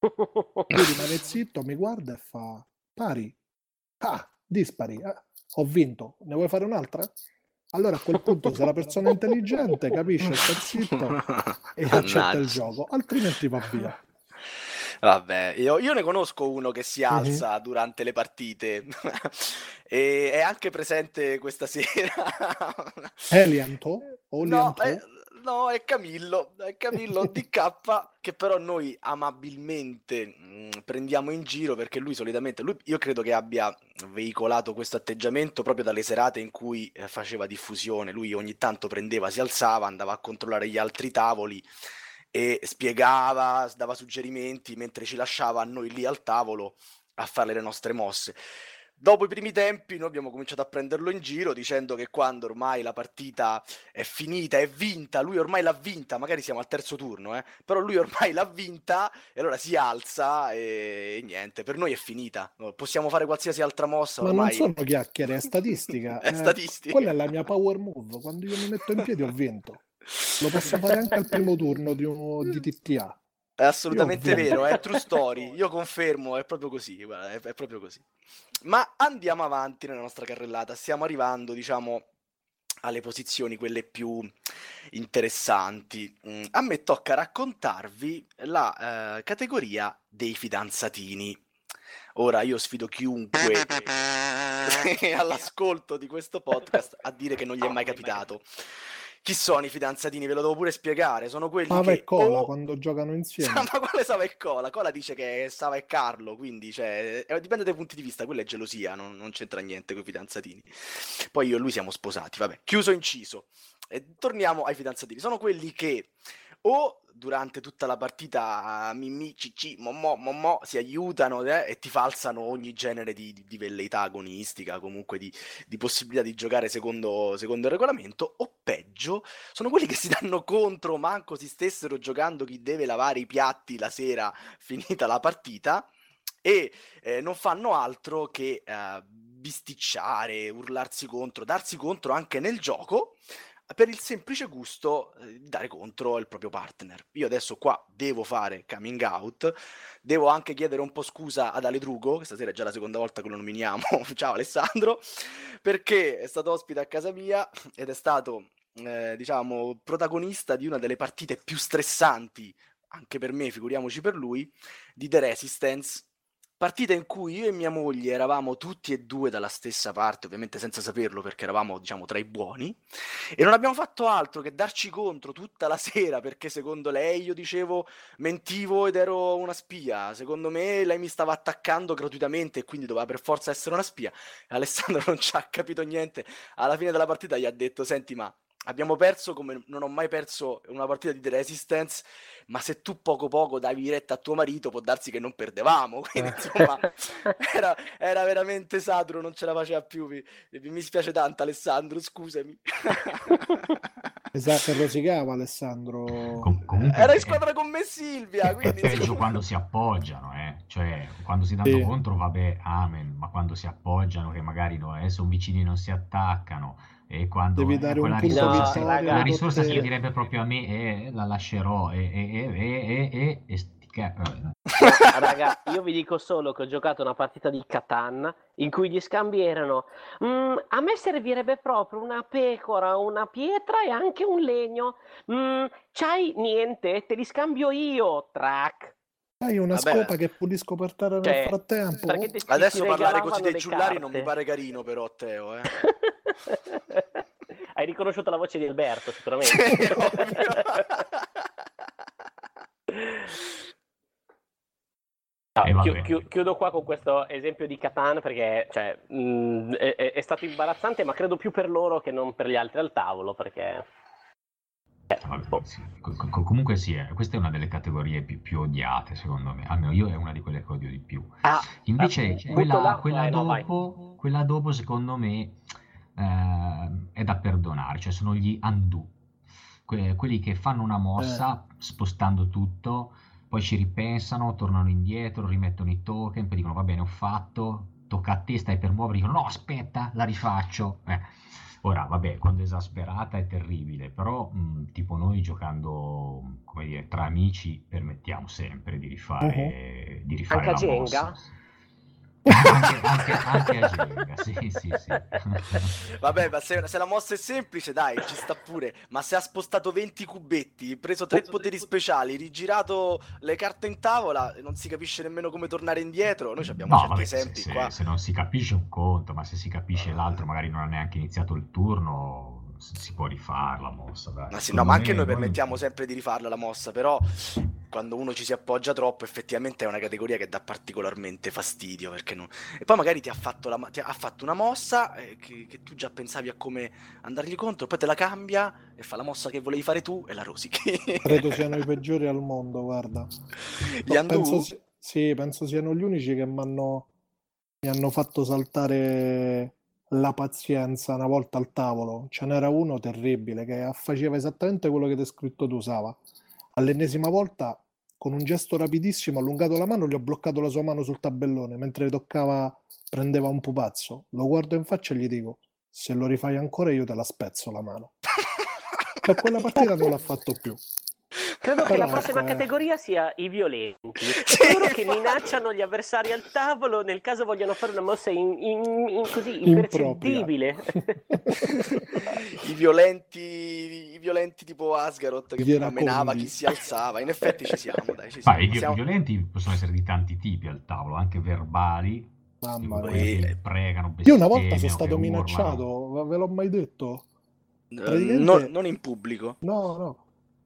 Lui rimane zitto, mi guarda e fa pari. Ah, dispari. Ah, ho vinto. Ne vuoi fare un'altra? Allora a quel punto se la persona è intelligente capisce, sta zitto e accetta il gioco, altrimenti va via. Vabbè, io, io ne conosco uno che si Mhm. alza durante le partite e è anche presente questa sera. Elianto? O No, Lianto? No, è Camillo, è Camillo DK che però noi amabilmente mh, prendiamo in giro perché lui solitamente, lui, io credo che abbia veicolato questo atteggiamento proprio dalle serate in cui eh, faceva diffusione, lui ogni tanto prendeva, si alzava, andava a controllare gli altri tavoli e spiegava, dava suggerimenti mentre ci lasciava noi lì al tavolo a fare le nostre mosse. Dopo i primi tempi noi abbiamo cominciato a prenderlo in giro dicendo che quando ormai la partita è finita, è vinta, lui ormai l'ha vinta, magari siamo al terzo turno, eh, però lui ormai l'ha vinta e allora si alza e, e niente, per noi è finita. Possiamo fare qualsiasi altra mossa, Ma non sono chiacchiere, è statistica. è Eh, statistica. Quella è la mia power move. Quando io mi metto in piedi ho vinto. Lo posso fare anche al primo turno di, un, di TTA. È assolutamente vero, è true story. Io confermo, è proprio così, guarda, è, è proprio così. Ma andiamo avanti nella nostra carrellata. Stiamo arrivando, diciamo, alle posizioni quelle più interessanti. Mm, A me tocca raccontarvi la eh, categoria dei fidanzatini. Ora io sfido chiunque all'ascolto di questo podcast a dire che non gli è mai capitato. Chi sono i fidanzatini? Ve lo devo pure spiegare. Sono quelli Sava che e Cola o- quando giocano insieme. ma quale Sava e Cola? Cola dice che è Sava e Carlo, quindi cioè, eh, dipende dai punti di vista, quella è gelosia, non, non c'entra niente con i fidanzatini. Poi io e lui siamo sposati, vabbè, chiuso inciso. E torniamo ai fidanzatini, sono quelli che o durante tutta la partita mimì, cicci, momò, momò, si aiutano eh, e ti falsano ogni genere di, di- di velleità agonistica, comunque di, di possibilità di giocare secondo, secondo il regolamento, o peggio, sono quelli che si danno contro, manco si stessero giocando chi deve lavare i piatti la sera finita la partita e eh, non fanno altro che eh, bisticciare, urlarsi contro, darsi contro anche nel gioco per il semplice gusto eh, di dare contro il proprio partner. Io adesso qua devo fare coming out, devo anche chiedere un po' scusa ad Ale Drugo, che stasera è già la seconda volta che lo nominiamo, ciao Alessandro, perché è stato ospite a casa mia ed è stato, eh, diciamo, protagonista di una delle partite più stressanti, anche per me, figuriamoci per lui, di The Resistance. Partita in cui io e mia moglie eravamo tutti e due dalla stessa parte, ovviamente senza saperlo perché eravamo, diciamo, tra i buoni, e non abbiamo fatto altro che darci contro tutta la sera perché secondo lei io dicevo mentivo ed ero una spia, secondo me lei mi stava attaccando gratuitamente e quindi doveva per forza essere una spia. Alessandro non ci ha capito niente, alla fine della partita gli ha detto senti ma abbiamo perso come non ho mai perso una partita di The Resistance, ma se tu poco poco davi retta a tuo marito può darsi che non perdevamo, quindi insomma era, era veramente saturo, non ce la faceva più, mi, mi spiace tanto Alessandro, scusami. Esatto, rosicava Alessandro. Com- comunque Era in è- squadra con me Silvia, È quindi peggio insomma- quando si appoggiano, eh. Cioè, quando si danno Sì. contro, vabbè, amen, ma quando si appoggiano, che magari no, eh, sono vicini e non si attaccano, e quando Devi dare quella un punto No, risorsa, raga, quella risorsa si direbbe proprio a me, eh, la lascerò, e, e, e, e, e, e, e eh, Raga, io vi dico solo che ho giocato una partita di Catan in cui gli scambi erano "Mm, a me servirebbe proprio una pecora, una pietra e anche un legno. Mm, c'hai niente? Te li scambio io, track. Hai una Vabbè. scopa che pulisco per terra nel Cioè, frattempo? ti- ti Adesso parlare così dei giullari non mi carte. pare carino però, Teo, eh. Hai riconosciuto la voce di Alberto, sicuramente. Sì. No, Eh, vabbè. chi- chi- chiudo qua con questo esempio di Catan perché cioè, mh, è, è- stato imbarazzante, ma credo più per loro che non per gli altri al tavolo. Perché Vabbè, sì. Co- co- comunque sì, eh, questa è una delle categorie più, più odiate secondo me, almeno io è una di quelle che odio di più. Ah, Invece ah, quella, quella eh, dopo, quella dopo secondo me eh, è da perdonare, cioè sono gli undo, Que- quelli che fanno una mossa spostando tutto, poi ci ripensano, tornano indietro, rimettono i token, poi dicono va bene ho fatto, tocca a te, stai per muovere, dicono no aspetta, la rifaccio. Eh, Ora, vabbè, quando è esasperata è terribile, però mh, tipo noi giocando, come dire, tra amici permettiamo sempre di rifare, di rifare Anche la Jenga? mossa. Anche, anche, anche a Jenga, sì, sì, sì. Vabbè, ma se, se la mossa è semplice, dai, ci sta pure. Ma se ha spostato 20 cubetti, preso tre poteri speciali, rigirato le carte in tavola, non si capisce nemmeno come tornare indietro. Noi ci abbiamo No, certi vabbè, se, esempi se- qua. se non si capisce un conto, ma se si capisce l'altro, magari non ha neanche iniziato il turno, si può rifare la mossa. dai. Ma sì, no, ma anche noi non- permettiamo sempre di rifarla la mossa, però quando uno ci si appoggia troppo, effettivamente è una categoria che dà particolarmente fastidio. Perché non... E poi magari ti ha fatto, la, ti ha fatto una mossa eh, che, che tu già pensavi a come andargli contro, poi te la cambia e fa la mossa che volevi fare tu e la rosichi. Credo siano i peggiori al mondo, guarda. Gli No, undo? penso, si- sì, penso siano gli unici che mi hanno fatto saltare la pazienza una volta al tavolo. Ce n'era uno terribile che faceva esattamente quello che hai descritto tu, Sava. All'ennesima volta, con un gesto rapidissimo, allungato la mano, gli ho bloccato la sua mano sul tabellone mentre toccava, prendeva un pupazzo. Lo guardo in faccia e gli dico: Se lo rifai ancora, io te la spezzo la mano. Per quella partita non l'ha fatto più. Credo che la prossima categoria sia i violenti. Sì, Coloro che minacciano gli avversari al tavolo nel caso vogliano fare una mossa in, in- in- così impercettibile. I violenti, i violenti tipo Asgaroth che prima menava chi si alzava. In effetti ci siamo, dai, ci Ma siamo. i vi- Siamo- violenti possono essere di tanti tipi al tavolo, anche verbali, Mamma mia. pregano, Io una volta sono stato urlano. minacciato, ve l'ho mai detto? Eh, praticamente- non, non in pubblico. No, no,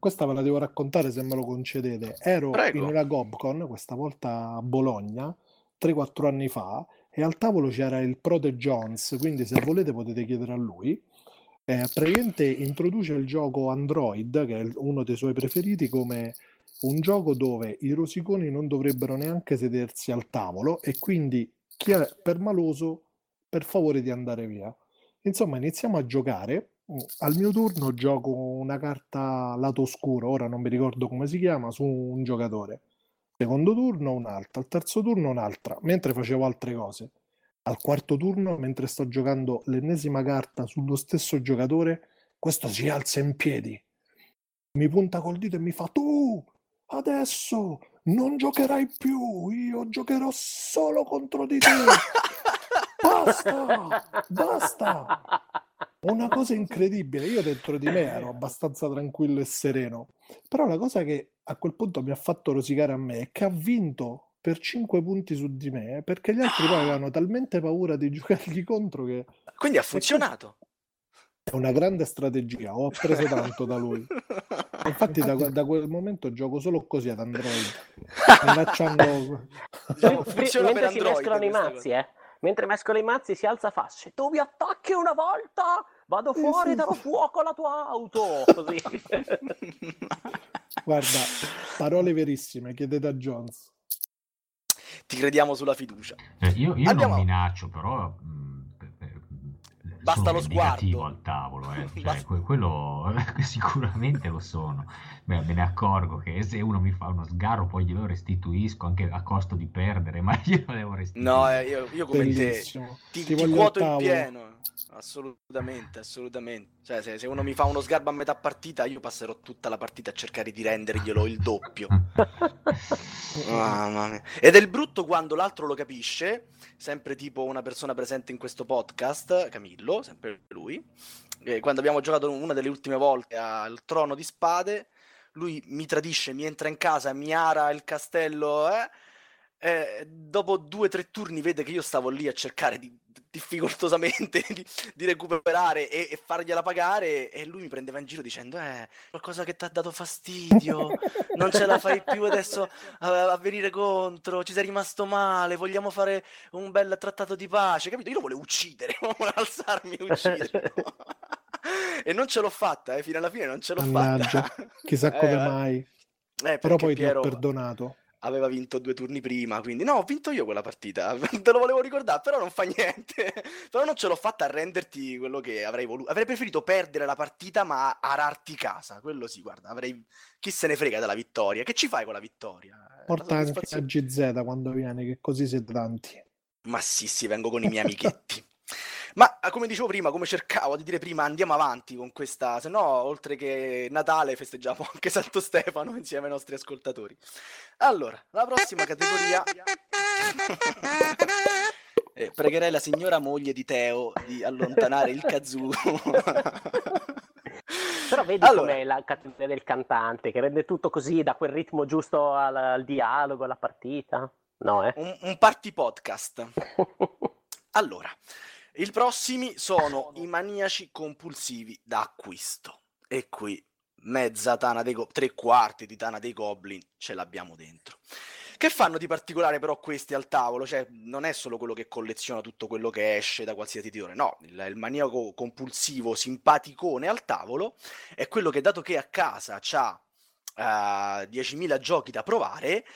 questa ve la devo raccontare se me lo concedete. Ero Prego. in una Gobcon, questa volta a Bologna, 3-4 anni fa, e al tavolo c'era il Prote Jones, quindi se volete potete chiedere a lui. Eh, praticamente introduce il gioco Android, che è uno dei suoi preferiti, come un gioco dove i rosiconi non dovrebbero neanche sedersi al tavolo e quindi chi è permaloso per favore di andare via. Insomma, iniziamo a giocare. Al mio turno gioco una carta lato oscuro, ora non mi ricordo come si chiama, su un giocatore. Secondo turno un'altra, al terzo turno un'altra, mentre facevo altre cose. Al quarto turno, mentre sto giocando l'ennesima carta sullo stesso giocatore, questo si alza in piedi, mi punta col dito e mi fa: Tu adesso non giocherai più, io giocherò solo contro di te. Basta! Basta! Una cosa incredibile, io dentro di me ero abbastanza tranquillo e sereno, però la cosa che a quel punto mi ha fatto rosicare a me è che ha vinto per 5 punti su di me, perché gli altri poi avevano talmente paura di giocargli contro che Quindi ha funzionato. è una grande strategia, ho appreso tanto da lui. Infatti da, da quel momento gioco solo così ad Android, minacciando... Diciamo, Mentre per si Android mescolano i mazzi, eh. Mentre mescola i mazzi si alza fa Se tu mi attacchi una volta, vado Sì, fuori e darò fuoco alla tua auto. Così. Guarda, parole verissime, chiedete a Jones. Ti crediamo sulla fiducia. Eh, io io Andiamo- non minaccio, però mh, per- Basta sono lo sguardo. al tavolo, eh. Cioè, Basta- que- quello sicuramente lo sono. Beh, me ne accorgo che se uno mi fa uno sgarro poi glielo restituisco anche a costo di perdere, ma glielo devo restituire. No, eh, io, io come te Bellissimo. ti, Ti ti al quoto in pieno. Assolutamente, assolutamente. Cioè, se, se uno mi fa uno sgarbo a metà partita, io passerò tutta la partita a cercare di renderglielo il doppio. Mamma mia. Ed è il brutto quando l'altro lo capisce, sempre tipo una persona presente in questo podcast, Camillo, sempre lui, eh, quando abbiamo giocato una delle ultime volte al Trono di Spade, lui mi tradisce, mi entra in casa, mi ara il castello, eh? Eh, dopo due o tre turni vede che io stavo lì a cercare di, difficoltosamente di, di recuperare e, e, fargliela pagare e lui mi prendeva in giro dicendo eh, qualcosa che ti ha dato fastidio, non ce la fai più adesso a, a, venire contro, ci sei rimasto male, vogliamo fare un bel trattato di pace, capito? Io lo volevo uccidere, volevo alzarmi e uccidere. e non ce l'ho fatta, eh, fino alla fine non ce l'ho Mannaggia, fatta. chissà come eh, mai. Eh, Però poi Piero... ti ho perdonato aveva vinto due turni prima, quindi no, ho vinto io quella partita, te lo volevo ricordare, però non fa niente, però non ce l'ho fatta a renderti quello che avrei voluto, avrei preferito perdere la partita ma ararti casa, quello sì, guarda, avrei, chi se ne frega della vittoria, che ci fai con la vittoria? Porta anche a GZ quando viene, che così siete tanti. Ma sì, sì, vengo con i miei amichetti. Ma come dicevo prima, come cercavo di dire prima, andiamo avanti con questa, se no, oltre che Natale, festeggiamo anche Santo Stefano insieme ai nostri ascoltatori. Allora, la prossima categoria. eh, pregherei la signora moglie di Teo di allontanare il kazoo. Però vedi allora, com'è la categoria del cantante che rende tutto così, da quel ritmo giusto al, al dialogo, alla partita. No, eh? Un, un party podcast. allora, i prossimi sono i maniaci compulsivi da acquisto. E qui mezza Tana dei Goblin, tre quarti di Tana dei Goblin ce l'abbiamo dentro. Che fanno di particolare però questi al tavolo? Cioè, non è solo quello che colleziona tutto quello che esce da qualsiasi titolo, no, il, il maniaco compulsivo, simpaticone al tavolo è quello che dato che a casa ha uh, 10.000 giochi da provare,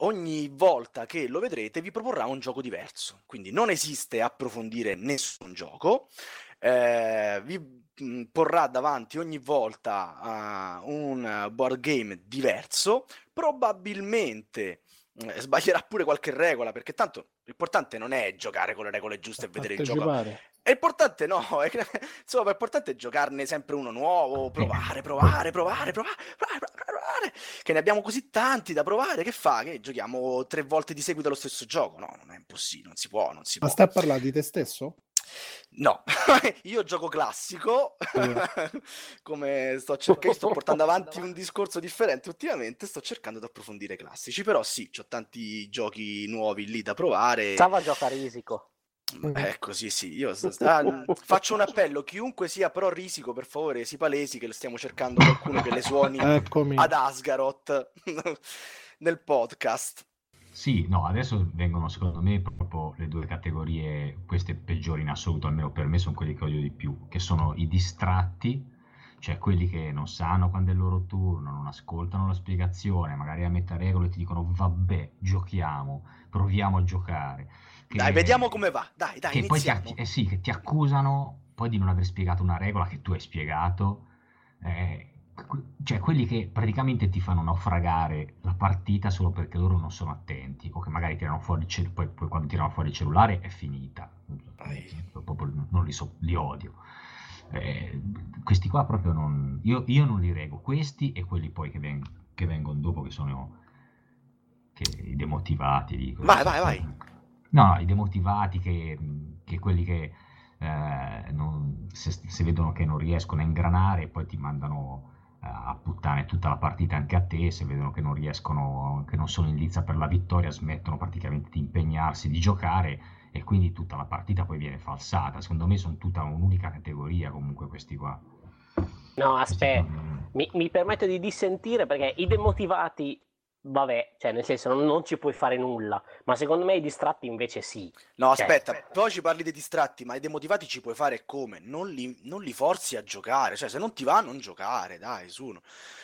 ogni volta che lo vedrete vi proporrà un gioco diverso. Quindi non esiste approfondire nessun gioco, eh, vi mh, porrà davanti ogni volta uh, un board game diverso, probabilmente eh, sbaglierà pure qualche regola, perché tanto l'importante non è giocare con le regole giuste e vedere il gioco. È importante no, è, insomma, è importante giocarne sempre uno nuovo, provare, provare, provare, provare, provare, provare, che ne abbiamo così tanti da provare, che fa? Che giochiamo tre volte di seguito lo stesso gioco? No, non è impossibile, non si può, non si Ma può. stai a parlare di te stesso? No, io gioco classico, come sto cercando, sto portando avanti un discorso differente ultimamente, sto cercando di approfondire classici, però sì, ho tanti giochi nuovi lì da provare. Stava gioca risico. Ecco, sì, sì, io ah, faccio un appello, chiunque sia pro risico, per favore, si palesi che stiamo cercando qualcuno che le suoni Eccomi. ad Asgaroth nel podcast. Sì, no, adesso vengono secondo me proprio le due categorie, queste peggiori in assoluto, almeno per me sono quelli che odio di più, che sono i distratti, cioè quelli che non sanno quando è il loro turno, non ascoltano la spiegazione, magari a metà regole ti dicono vabbè, giochiamo, proviamo a giocare. Che, dai, vediamo come va, dai, dai, che iniziamo. poi ti, eh sì, che ti accusano poi di non aver spiegato una regola che tu hai spiegato. Eh, cioè quelli che praticamente ti fanno naufragare la partita solo perché loro non sono attenti o che magari tirano fuori il cellulare, poi, poi, quando tirano fuori il cellulare è finita. Proprio non li, so, li odio. Eh, questi qua proprio non... Io, io, non li rego, questi e quelli poi che, veng- che vengono dopo che sono che, i demotivati. Dico, vai, vai, vai. No, i demotivati che, che quelli che eh, non, se, se, vedono che non riescono a ingranare poi ti mandano a puttane tutta la partita anche a te, se vedono che non riescono, che non sono in lizza per la vittoria, smettono praticamente di impegnarsi, di giocare e quindi tutta la partita poi viene falsata. Secondo me sono tutta un'unica categoria comunque questi qua. No, aspetta, mi, mi permetto di dissentire perché i demotivati vabbè, cioè nel senso non, non, ci puoi fare nulla, ma secondo me i distratti invece sì. No, cioè, aspetta, poi ci parli dei distratti, ma i demotivati ci puoi fare come? Non li, non li forzi a giocare, cioè se non ti va non giocare, dai, su.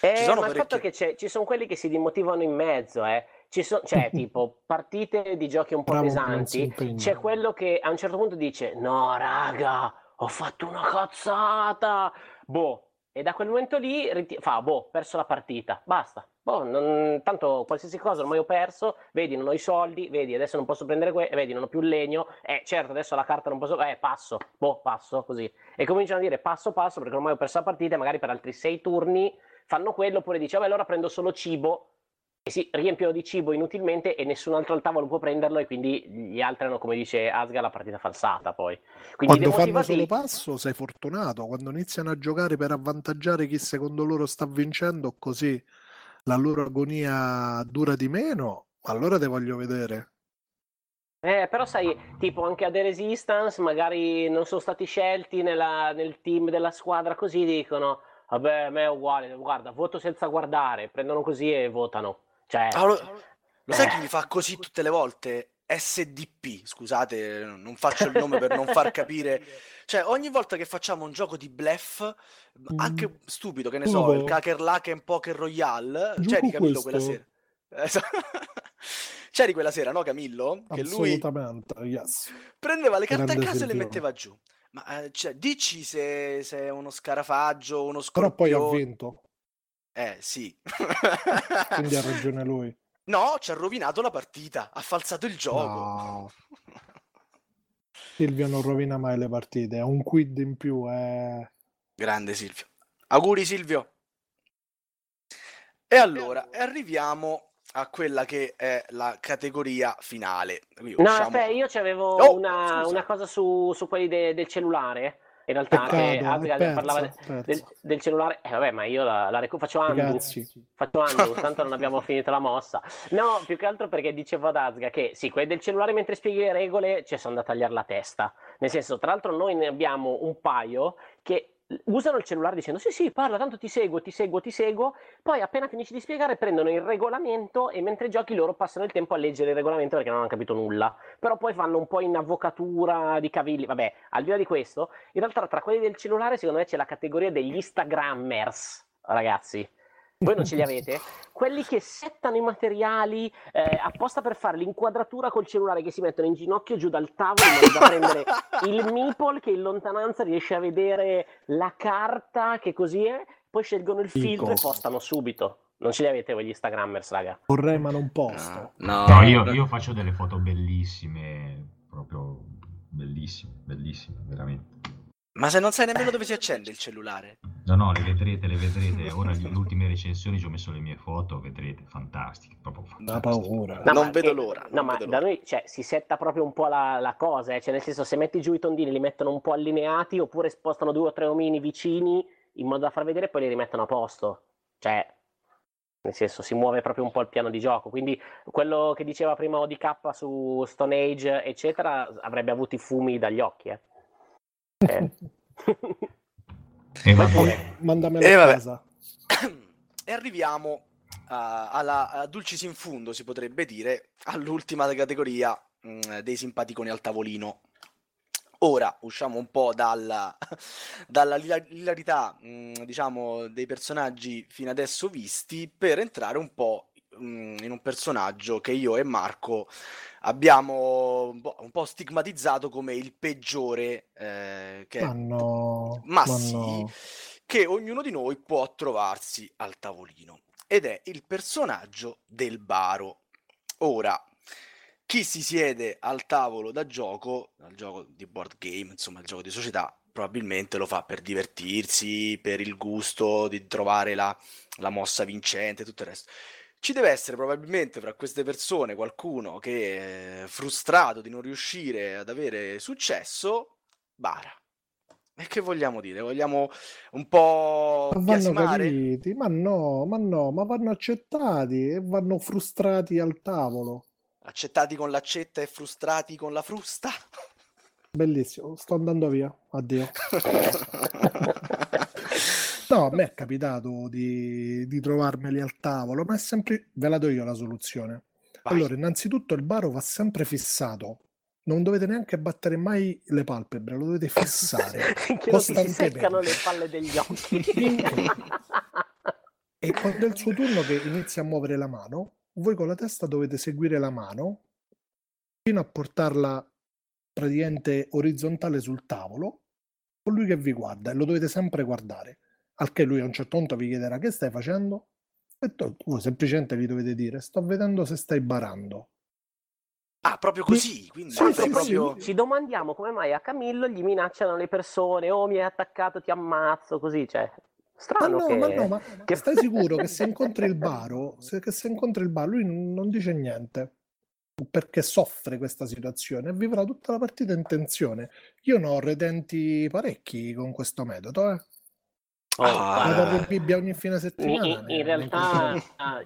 Eh, ci sono ma parecchie... il fatto che ci sono quelli che si demotivano in mezzo, eh. Ci sono, cioè, tipo, partite di giochi un po' Bravo, pesanti, c'è quello che a un certo punto dice, no, raga, ho fatto una cazzata, boh, e da quel momento lì riti- fa, boh, perso la partita, basta. Boh, non, tanto qualsiasi cosa ormai ho perso, vedi, non ho i soldi, vedi, adesso non posso prendere quello, vedi, non ho più il legno, eh, certo, adesso la carta non posso, eh, passo, boh, passo, così. E cominciano a dire passo, passo, perché ormai ho perso la partita e magari per altri sei turni fanno quello, oppure dice, vabbè, allora prendo solo cibo, e si riempiono di cibo inutilmente e nessun altro al tavolo può prenderlo e quindi gli altri hanno, come dice Asga, la partita falsata poi. Quindi Quando fanno solo passo sei fortunato, quando iniziano a giocare per avvantaggiare chi secondo loro sta vincendo, così la loro agonia dura di meno, allora te voglio vedere. Eh, però sai, tipo anche a The Resistance magari non sono stati scelti nella- nel team della squadra così dicono, vabbè, a me è uguale, guarda, voto senza guardare, prendono così e votano. Cioè, Ah, lo, lo sai Eh. chi mi fa così tutte le volte? SDP, scusate, non faccio il nome per non far capire. Cioè, ogni volta che facciamo un gioco di bluff, anche stupido, che ne so, il Oh. Kakerlaken Poker Royale, c'eri Camillo quella questo. sera. Esa- C'eri quella sera, no Camillo? Che lui yes. prendeva le carte a casa e le metteva giù. Ma eh, cioè, dici se, se è uno scarafaggio, uno Però poi ha scorpione. vinto, Eh, sì. quindi ha ragione lui. No, ci ha rovinato la partita, ha falsato il gioco. No. Silvio non rovina mai le partite, ha un quid in più, eh. Grande Silvio. Auguri Silvio. E allora, arriviamo a quella che è la categoria finale. Qui No, usciamo- aspetta, io c'avevo Oh, una, una cosa su, su quelli de- del cellulare. In realtà, Peccato, Asga è persa, parlava de- è persa. del, del cellulare. Eh, vabbè, ma io la, la recu- faccio. Ragazzi, Faccio undo, tanto non abbiamo finito la mossa. No, più che altro perché dicevo ad Azga che sì, quelli del cellulare mentre spieghi le regole ci sono da tagliare la testa. Nel senso, tra l'altro, noi ne abbiamo un paio che usano il cellulare dicendo sì, sì, parla, tanto ti seguo, ti seguo, ti seguo. Poi, appena finisci di spiegare, prendono il regolamento e mentre giochi loro passano il tempo a leggere il regolamento perché non hanno capito nulla. Però poi fanno un po' in avvocatura di cavilli. Vabbè, al di là di questo, in realtà tra quelli del cellulare, secondo me c'è la categoria degli Instagrammers, ragazzi. Voi non ce li avete? Quelli che settano i materiali eh, apposta per fare l'inquadratura col cellulare che si mettono in ginocchio giù dal tavolo in modo da prendere il meeple che in lontananza riesce a vedere la carta che così è, poi scelgono il filtro e postano subito. Non ce li avete voi gli Instagrammers, raga? vorrei ma non posto. No, No, io, io faccio delle foto bellissime, proprio bellissime, bellissime, veramente. Ma se non sai nemmeno dove si accende il cellulare. No, no, le vedrete, le vedrete. Ora le ultime recensioni ci ho messo le mie foto, vedrete, fantastiche, proprio Da fantastiche. paura. No, Non vedo che- l'ora, No, non ma vedo da l'ora. noi cioè, si setta proprio un po' la, la cosa, eh, Cioè, nel senso, se metti giù i tondini li mettono un po' allineati oppure spostano due o tre omini vicini in modo da far vedere e poi li rimettono a posto. Cioè, nel senso, si muove proprio un po' il piano di gioco. Quindi quello che diceva prima ODK su Stone Age, eccetera, avrebbe avuto i fumi dagli occhi. Eh. Eh. E vabbè, E a vabbè. casa. E arriviamo a- alla a dulcis in fundo, si potrebbe dire, all'ultima categoria mh, dei simpaticoni al tavolino. Ora usciamo un po' dalla, dalla lila- ilarità, mh, diciamo, dei personaggi fino adesso visti per entrare un po' mh, in un personaggio che io e Marco abbiamo un po', un po' stigmatizzato come il peggiore, eh, che Ma no, ma ma sì, no. che ognuno di noi può trovarsi al tavolino ed è il personaggio del baro. Ora, chi si siede al tavolo da gioco, al gioco di board game, insomma, il gioco di società, probabilmente lo fa per divertirsi, per il gusto di trovare la, la mossa vincente e tutto il resto. Ci deve essere probabilmente fra queste persone qualcuno che è frustrato di non riuscire ad avere successo, bara. E che vogliamo dire? Vogliamo un po' Ma vanno capiti, ma no, ma no, ma vanno accettati e vanno frustrati al tavolo. Accettati con l'accetta e frustrati con la frusta? Bellissimo, sto andando via, addio. No, a me è capitato di, di trovarmeli al tavolo, ma è sempre... Ve la do io la soluzione. Vai. Allora, innanzitutto il baro va sempre fissato. Non dovete neanche battere mai le palpebre, lo dovete fissare. che non si seccano le palle degli occhi. E quando è il suo turno che inizia a muovere la mano, voi con la testa dovete seguire la mano fino a portarla praticamente orizzontale sul tavolo, con lui che vi guarda e lo dovete sempre guardare. Al che lui a un certo punto vi chiederà che stai facendo? E tu, voi semplicemente gli dovete dire sto vedendo se stai barando. Ah, proprio così, quindi Sì, sì, proprio... Ci domandiamo come mai a Camillo gli minacciano le persone, oh mi hai attaccato, ti ammazzo, così, cioè. Strano ma no, che... ma no, ma che- stai sicuro che se incontri il Baro, se, che se incontri il Baro, lui non non dice niente perché soffre questa situazione e vivrà tutta la partita in tensione. Io ne ho redenti parecchi con questo metodo, eh. Oh, Ah, Bibbia ogni fine in, settimana. in- in realtà ah,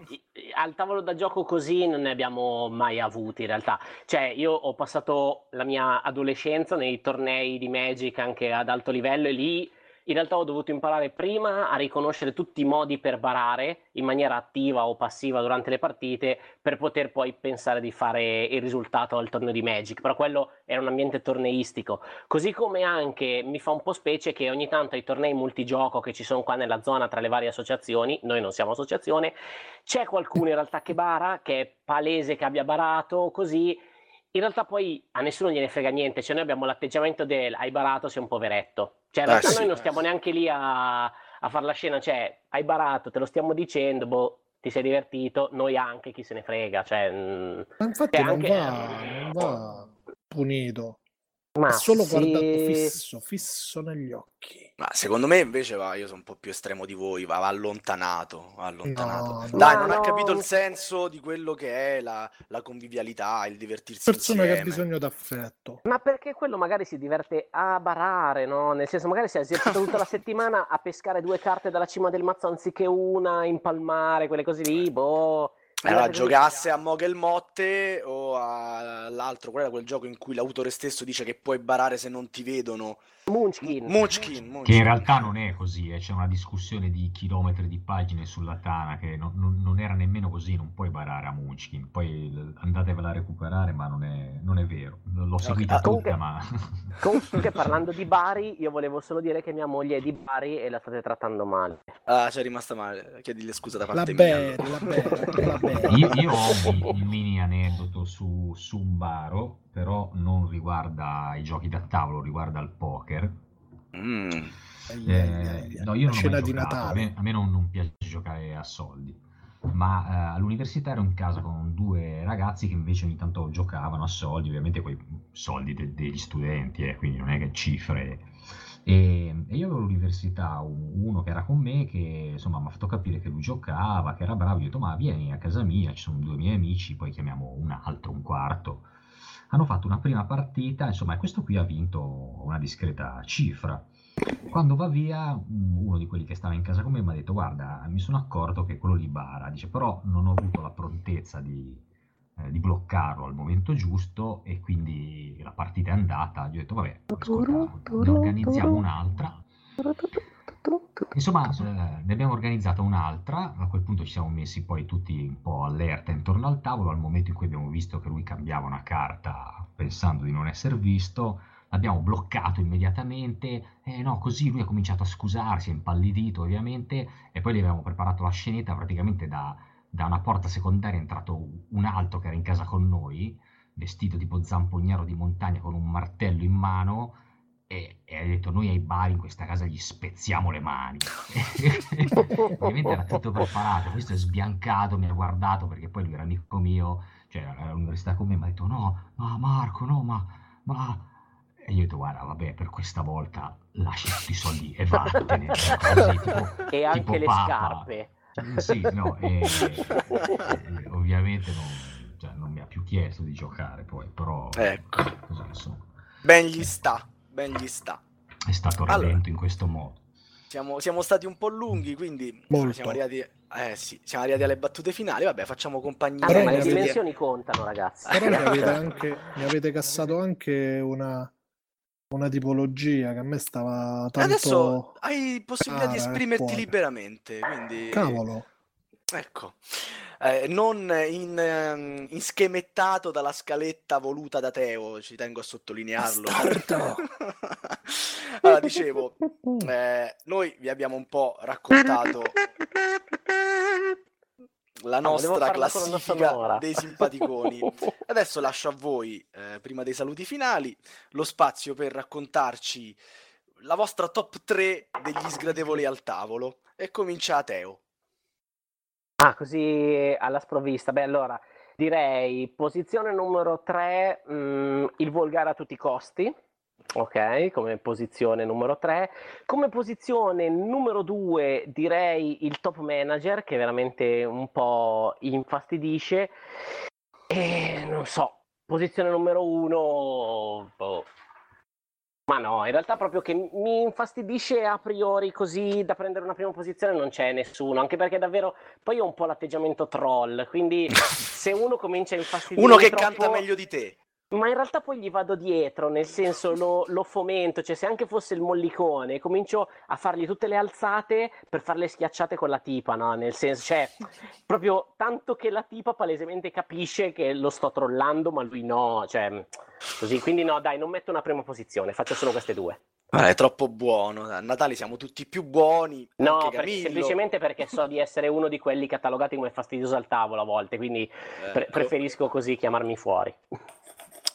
al tavolo da gioco così non ne abbiamo mai avuti in realtà. Cioè, io ho passato la mia adolescenza nei tornei di Magic anche ad alto livello e lì in realtà ho dovuto imparare prima a riconoscere tutti i modi per barare in maniera attiva o passiva durante le partite per poter poi pensare di fare il risultato al torneo di Magic, però quello era un ambiente torneistico. Così come anche mi fa un po' specie che ogni tanto ai tornei multigioco che ci sono qua nella zona tra le varie associazioni, noi non siamo associazione, c'è qualcuno in realtà che bara, che è palese che abbia barato, così in realtà poi a nessuno gliene frega niente, cioè noi abbiamo l'atteggiamento del hai barato, sei un poveretto. Cioè in Eh, sì. noi non stiamo neanche lì a, a fare la scena, cioè hai barato, te lo stiamo dicendo, boh, ti sei divertito, noi anche, chi se ne frega, cioè... mm, Ma infatti Cioè, non anche- va, non va punito, ma solo sì. guardato fisso, fisso negli occhi. Ma secondo me invece va, io sono un po' più estremo di voi, va, va allontanato, va allontanato. No, no. Dai, Ma non ha no. capito il senso di quello che è la, la convivialità, il divertirsi Persona che ha insieme. bisogno d'affetto. Ma perché quello magari si diverte a barare, no? Nel senso, magari si è esercitato tutta la settimana a pescare due carte dalla cima del mazzo anziché una, impalmare, quelle cose lì, boh. Allora, Guardate così- giocasse a Mogel Motte o all'altro, qual era quel gioco in cui l'autore stesso dice che puoi barare se non ti vedono? Munchkin. Munchkin, Che in Munchkin. realtà non è così, eh, c'è una discussione di chilometri di pagine sulla Tana che non, non- non era nemmeno così, non puoi barare a Munchkin, poi andatevela a recuperare, ma non è, non è vero, l'ho seguita ah, comunque- tutta, ma... Comunque, parlando di Bari, io volevo solo dire che mia moglie è di Bari e la state trattando male. Ah, c'è rimasta male. Chiedigli scusa da La parte mia. bere, allora. la bere, la Io, io ho un, un mini aneddoto su, su un baro, però non riguarda i giochi da tavolo, riguarda il poker. Mm. Eh, no, io non ho scena mai di giocato, a Natale. me, a me non, non piace giocare a soldi, ma eh, all'università ero in casa con due ragazzi che invece ogni tanto giocavano a soldi, ovviamente quei soldi de- degli studenti, eh, quindi non è che cifre. E, e io avevo all'università un- uno che era con me che insomma mi ha fatto capire che lui giocava, che era bravo, gli ho detto ma vieni a casa mia, ci sono due miei amici, poi chiamiamo un altro, un quarto. Hanno fatto una prima partita, insomma, e questo qui ha vinto una discreta cifra. Quando va via, mm, uno di quelli che stava in casa con me mi ha detto: Guarda, mi sono accorto che quello lì bara. Dice, però non ho avuto la prontezza di, eh, di bloccarlo al momento giusto, e quindi la partita è andata. Gli ho detto: Vabbè, ascolta, ne organizziamo un'altra. Insomma, eh, ne abbiamo organizzata un'altra, a quel punto ci siamo messi poi tutti un po' allerta intorno al tavolo, al momento in cui abbiamo visto che lui cambiava una carta pensando di non essere visto, l'abbiamo bloccato immediatamente, e no, così lui ha cominciato a scusarsi, è impallidito ovviamente, e poi gli avevamo preparato la scenetta praticamente da, da una porta secondaria è entrato un altro che era in casa con noi, vestito tipo zamponiero di montagna con un martello in mano, e, e ha detto noi ai bari in questa casa gli spezziamo le mani ovviamente era tutto preparato questo è sbiancato mi ha guardato perché poi lui era amico mio cioè era all'università con me mi ha detto no ma Marco no ma, ma... e io ho detto guarda vabbè per questa volta lascia tutti i soldi e vattene così, tipo, E anche tipo le papa. scarpe. Sì no e, e ovviamente non, cioè, non mi ha più chiesto di giocare poi però Ecco. così insomma Ben gli sta, ben gli sta. è stato Allora. redento in questo modo Siamo, siamo stati un po' lunghi, quindi Molto. siamo arrivati, eh, sì, siamo arrivati alle battute finali. Vabbè, facciamo compagnia. Però ma le dimensioni contano, ragazzi. Però mi avete anche mi avete cassato anche una, una tipologia che a me stava tanto Adesso hai possibilità di cara nel esprimerti cuore. liberamente, quindi... cavolo Ecco, Eh, non in, ehm, inschemettato dalla scaletta voluta da Teo, ci tengo a sottolinearlo. Allora, dicevo, eh, noi vi abbiamo un po' raccontato la Ah, nostra colonna classifica dei simpaticoni. Adesso lascio a voi, eh, prima dei saluti finali, lo spazio per raccontarci la vostra top 3 degli sgradevoli al tavolo. E comincia Teo. Ah, così alla sprovvista. Beh, allora direi posizione numero 3, il volgare a tutti i costi. Ok, come posizione numero 3. Come posizione numero 2 direi il top manager che veramente un po' infastidisce. E non so, posizione numero 1... Boh. Ma no, in realtà proprio che mi infastidisce a priori così da prendere una prima posizione non c'è nessuno, anche perché davvero poi ho un po' l'atteggiamento troll, quindi se uno comincia a infastidire Uno che troppo... canta meglio di te. Ma in realtà poi gli vado dietro, nel senso lo, lo, fomento, cioè se anche fosse il mollicone, comincio a fargli tutte le alzate per fare le schiacciate con la tipa, no? Nel senso, cioè, proprio tanto che la tipa palesemente capisce che lo sto trollando, ma lui no, cioè, così. Quindi no, dai, non metto una prima posizione, faccio solo queste due. Ah, è troppo buono. A Natale siamo tutti più buoni. No, per, semplicemente perché so di essere uno di quelli catalogati come fastidioso al tavolo a volte, quindi Ecco. pre- preferisco così chiamarmi fuori.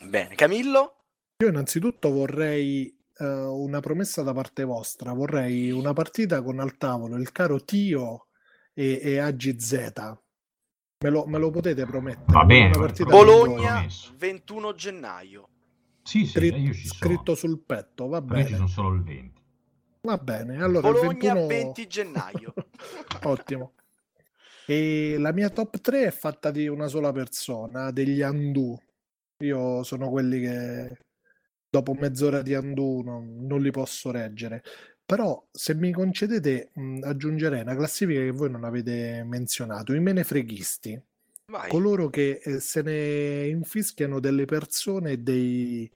Bene, Camillo? Io innanzitutto vorrei uh, una promessa da parte vostra, vorrei una partita con al tavolo il caro Tio e, e AGZ. Me lo, me lo potete promettere? Va bene, Una partita Bologna, promesso. 21 gennaio. Sì, sì, Scri- io ci sono. scritto sul petto, va io ci bene. sono solo il 20. Va bene, allora Bologna, 21... 20 gennaio. Ottimo. E la mia top 3 è fatta di una sola persona, degli Andu. Io sono quelli che dopo mezz'ora di Andu non, li posso reggere. Però se mi concedete mh, aggiungerei una classifica che voi non avete menzionato, i menefreghisti, Vai. coloro che eh, se ne infischiano delle persone e dei,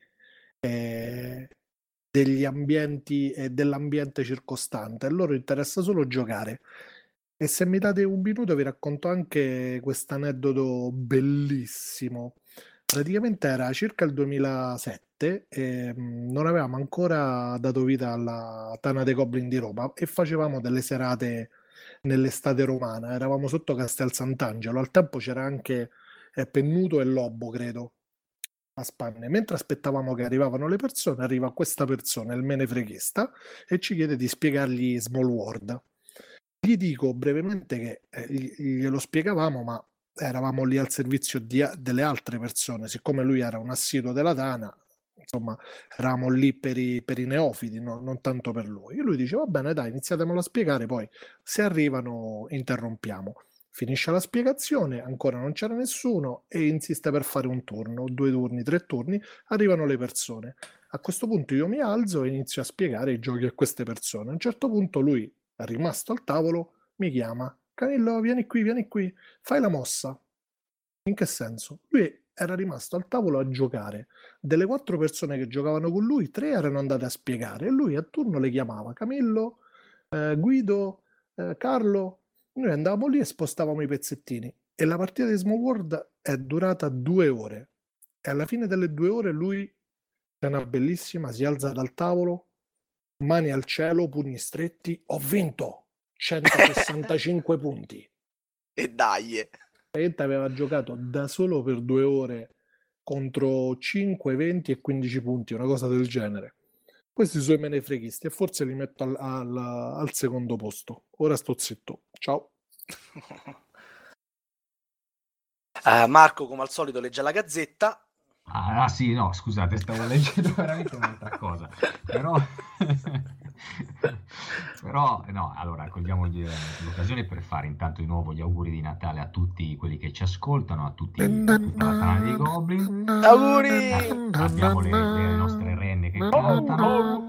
eh, degli ambienti e dell'ambiente circostante. A loro interessa solo giocare. E se mi date un minuto vi racconto anche questo aneddoto bellissimo. Praticamente era circa il 2007 e mh, non avevamo ancora dato vita alla Tana dei Goblin di Roma e facevamo delle serate nell'estate romana. Eravamo sotto Castel Sant'Angelo. Al tempo c'era anche eh, Pennuto e Lobo, credo, a spanne. Mentre aspettavamo che arrivavano le persone, arriva questa persona, il menefreghista, e ci chiede di spiegargli Small World. Gli dico brevemente che eh, gli- glielo spiegavamo, ma eravamo lì al servizio di delle altre persone, siccome lui era un assiduo della Tana, insomma, eravamo lì per i, per i neofiti, no- non tanto per lui. E lui dice, va bene, dai, iniziatemelo a spiegare, poi se arrivano interrompiamo. Finisce la spiegazione, ancora non c'era nessuno e insiste per fare un turno, due turni, tre turni, arrivano le persone. A questo punto io mi alzo e inizio a spiegare i giochi a queste persone. A un certo punto lui, rimasto al tavolo, mi chiama. Camillo, vieni qui, vieni qui, fai la mossa. In che senso? Lui era rimasto al tavolo a giocare. Delle quattro persone che giocavano con lui, tre erano andate a spiegare e lui a turno le chiamava Camillo, eh, Guido, eh, Carlo. Noi andavamo lì e spostavamo i pezzettini. E la partita di Small World è durata due ore. E alla fine delle due ore lui, scena bellissima, si alza dal tavolo, mani al cielo, pugni stretti. Ho vinto 165 punti. E dai. Praticamente aveva giocato da solo per due ore contro 5, 20 e 15 punti, una cosa del genere. Questi sono i menefreghisti e forse li metto al, al- al secondo posto. Ora sto zitto. Ciao. Eh, Marco, come al solito, legge la gazzetta. Ah, ah, sì, no, scusate, stavo leggendo veramente un'altra cosa. Però, però no, allora cogliamo gli- l'occasione per fare intanto di nuovo gli auguri di Natale a tutti quelli che ci ascoltano, a tutti a tutta la Tana dei Goblin. Auguri! Eh, abbiamo le, le nostre renne che cantano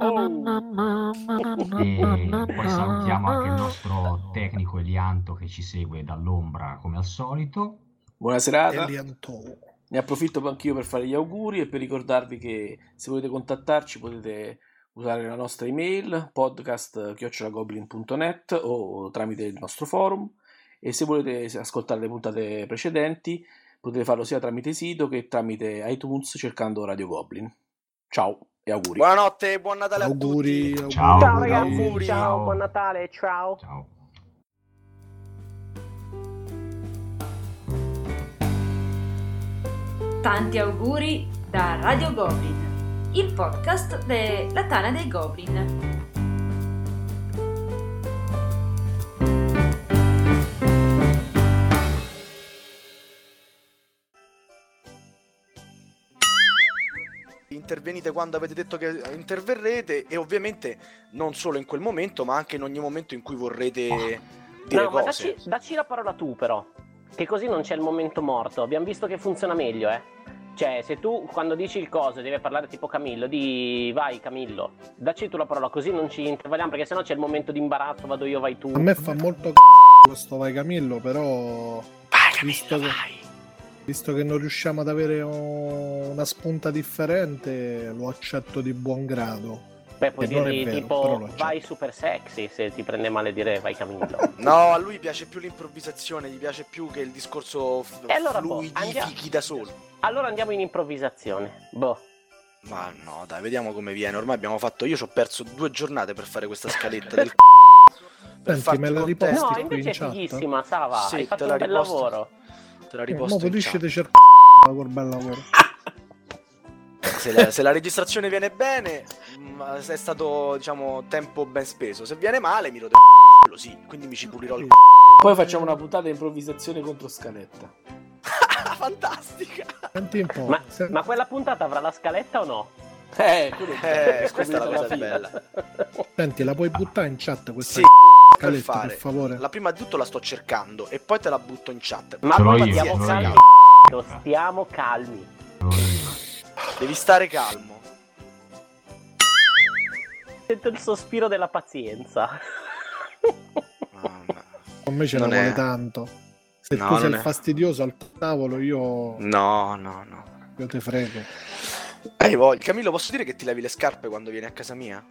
e poi salutiamo anche il nostro tecnico Elianto che ci segue dall'ombra come al solito. Buona serata. Elianto. Ne approfitto anch'io per fare gli auguri e per ricordarvi che se volete contattarci potete usare la nostra email podcast.goblin.net o tramite il nostro forum e se volete ascoltare le puntate precedenti potete farlo sia tramite sito che tramite iTunes cercando Radio Goblin. Ciao e auguri. Buonanotte e buon Natale Auguri, a tutti. Ciao. Ciao ragazzi, Auguri. ciao, buon Natale, ciao. Ciao. Tanti auguri da Radio Goblin, il podcast della Tana dei Goblin. intervenite quando avete detto che interverrete e ovviamente non solo in quel momento, ma anche in ogni momento in cui vorrete dire No, ma cose. dacci, dacci la parola tu però, che così non c'è il momento morto. Abbiamo visto che funziona meglio, eh. Cioè, se tu quando dici il coso devi parlare tipo Camillo, di vai Camillo, dacci tu la parola, così non ci intervalliamo, perché sennò c'è il momento di imbarazzo, vado io, vai tu. A me fa molto c***o questo vai Camillo, però Vai, Visto che- vai. visto che non riusciamo ad avere una spunta differente, lo accetto di buon grado. Beh, puoi dirgli vero, tipo vai super sexy se ti prende male dire vai Camillo. No, a lui piace più l'improvvisazione, gli piace più che il discorso f- E allora, boh, fluidifichi andiamo. da solo. allora andiamo in improvvisazione. Boh. Ma no, dai, vediamo come viene. Ormai abbiamo fatto. Io ci ho perso due giornate per fare questa scaletta del c***o. Per Senti, me la riposti No, invece in è chat? fighissima, Sava, Sì, hai fatto un bel riposto. lavoro. Te la Eh, riposto pulisci chat. di cercare col bel lavoro. se, la, se la registrazione viene bene, è stato, diciamo, tempo ben speso. Se viene male, mi rode il sì. Quindi mi ci pulirò il Poi facciamo una puntata di improvvisazione contro scaletta. Fantastica! Ma, ma quella puntata avrà la scaletta o no? Eh, quello Eh, questa è la cosa fine. bella. Senti, la puoi buttare in chat questa Sì, per scaletta, fare. per favore? La prima di tutto la sto cercando e poi te la butto in chat. Ma Ce l'ho poi io, stiamo ce l'ho calmi. io. Stiamo calmi. Devi stare calmo. Sento il sospiro della pazienza. Mamma. Con me ce ne Non vuole è- tanto. Se No, tu sei è- fastidioso al tavolo, io, No, no, no. io te frego. Hai voglia. Camillo, posso dire che ti lavi le scarpe quando vieni a casa mia?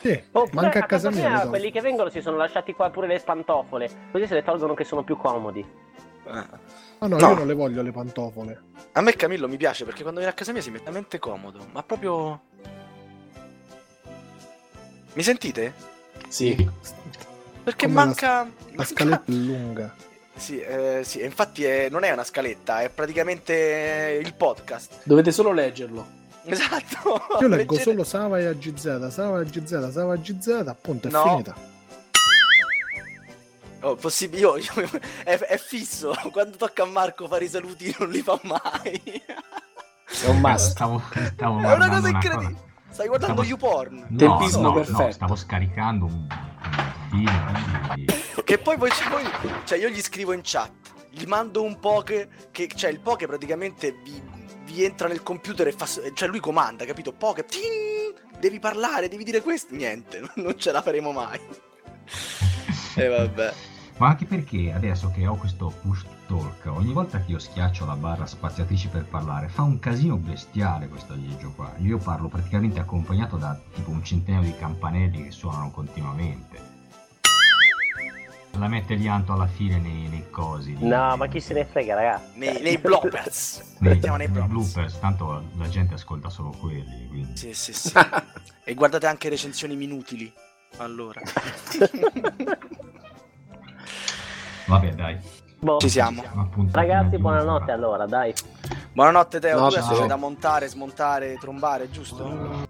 Sì, Oppure manca a casa mia. tolgo. quelli che vengono si sono lasciati qua pure le pantofole, così se le tolgono che sono più comodi. Eh. No, no, No. io non le voglio le pantofole. A me Camillo mi piace perché quando viene a casa mia si mette veramente comodo, ma proprio... Mi sentite? Sì. Perché Come manca... La manca- scaletta è lunga. Sì, eh, sì, e infatti è- non è una scaletta, è praticamente il podcast. Dovete solo leggerlo. Esatto. Io leggo Leggete- solo Sava e AGZ, Sava e AGZ, Sava e AGZ, appunto, è No. finita. Oh, possibile, io, io- è, è fisso, quando tocca a Marco fare i saluti non li fa mai. È un must. Stavo, stavo È una guardando cosa una incredibile. cosa. Stai guardando Stavo- YouPorn. No, Tempismo no, no, perfetto. stavo scaricando un, un film Che poi, poi, poi- cioè io gli scrivo in chat, gli mando un poke, che, cioè il poke praticamente vi, vi entra nel computer e fa, cioè lui comanda, capito? Poke, ting, devi parlare, devi dire questo, niente, non ce la faremo mai. E vabbè. Ma anche perché adesso che ho questo push talk, ogni volta che io schiaccio la barra spaziatrice per parlare, fa un casino bestiale questo aggeggio qua. Io parlo praticamente accompagnato da tipo un centinaio di campanelli che suonano continuamente. La mette Lianto alla fine nei, nei cosi. nei- No, ma chi se ne frega, ragazzi. Nei, nei bloopers. nei, Mettiamo nei nei bloopers. bloopers, tanto la gente ascolta solo quelli. Quindi. Sì, sì, sì. e guardate anche recensioni minutili. Allora. Vabbè, dai. Boh. Ci siamo. Appunto, Ragazzi, buonanotte allora, dai. Buonanotte Teo, No, tu adesso c'è da montare, smontare, trombare, giusto?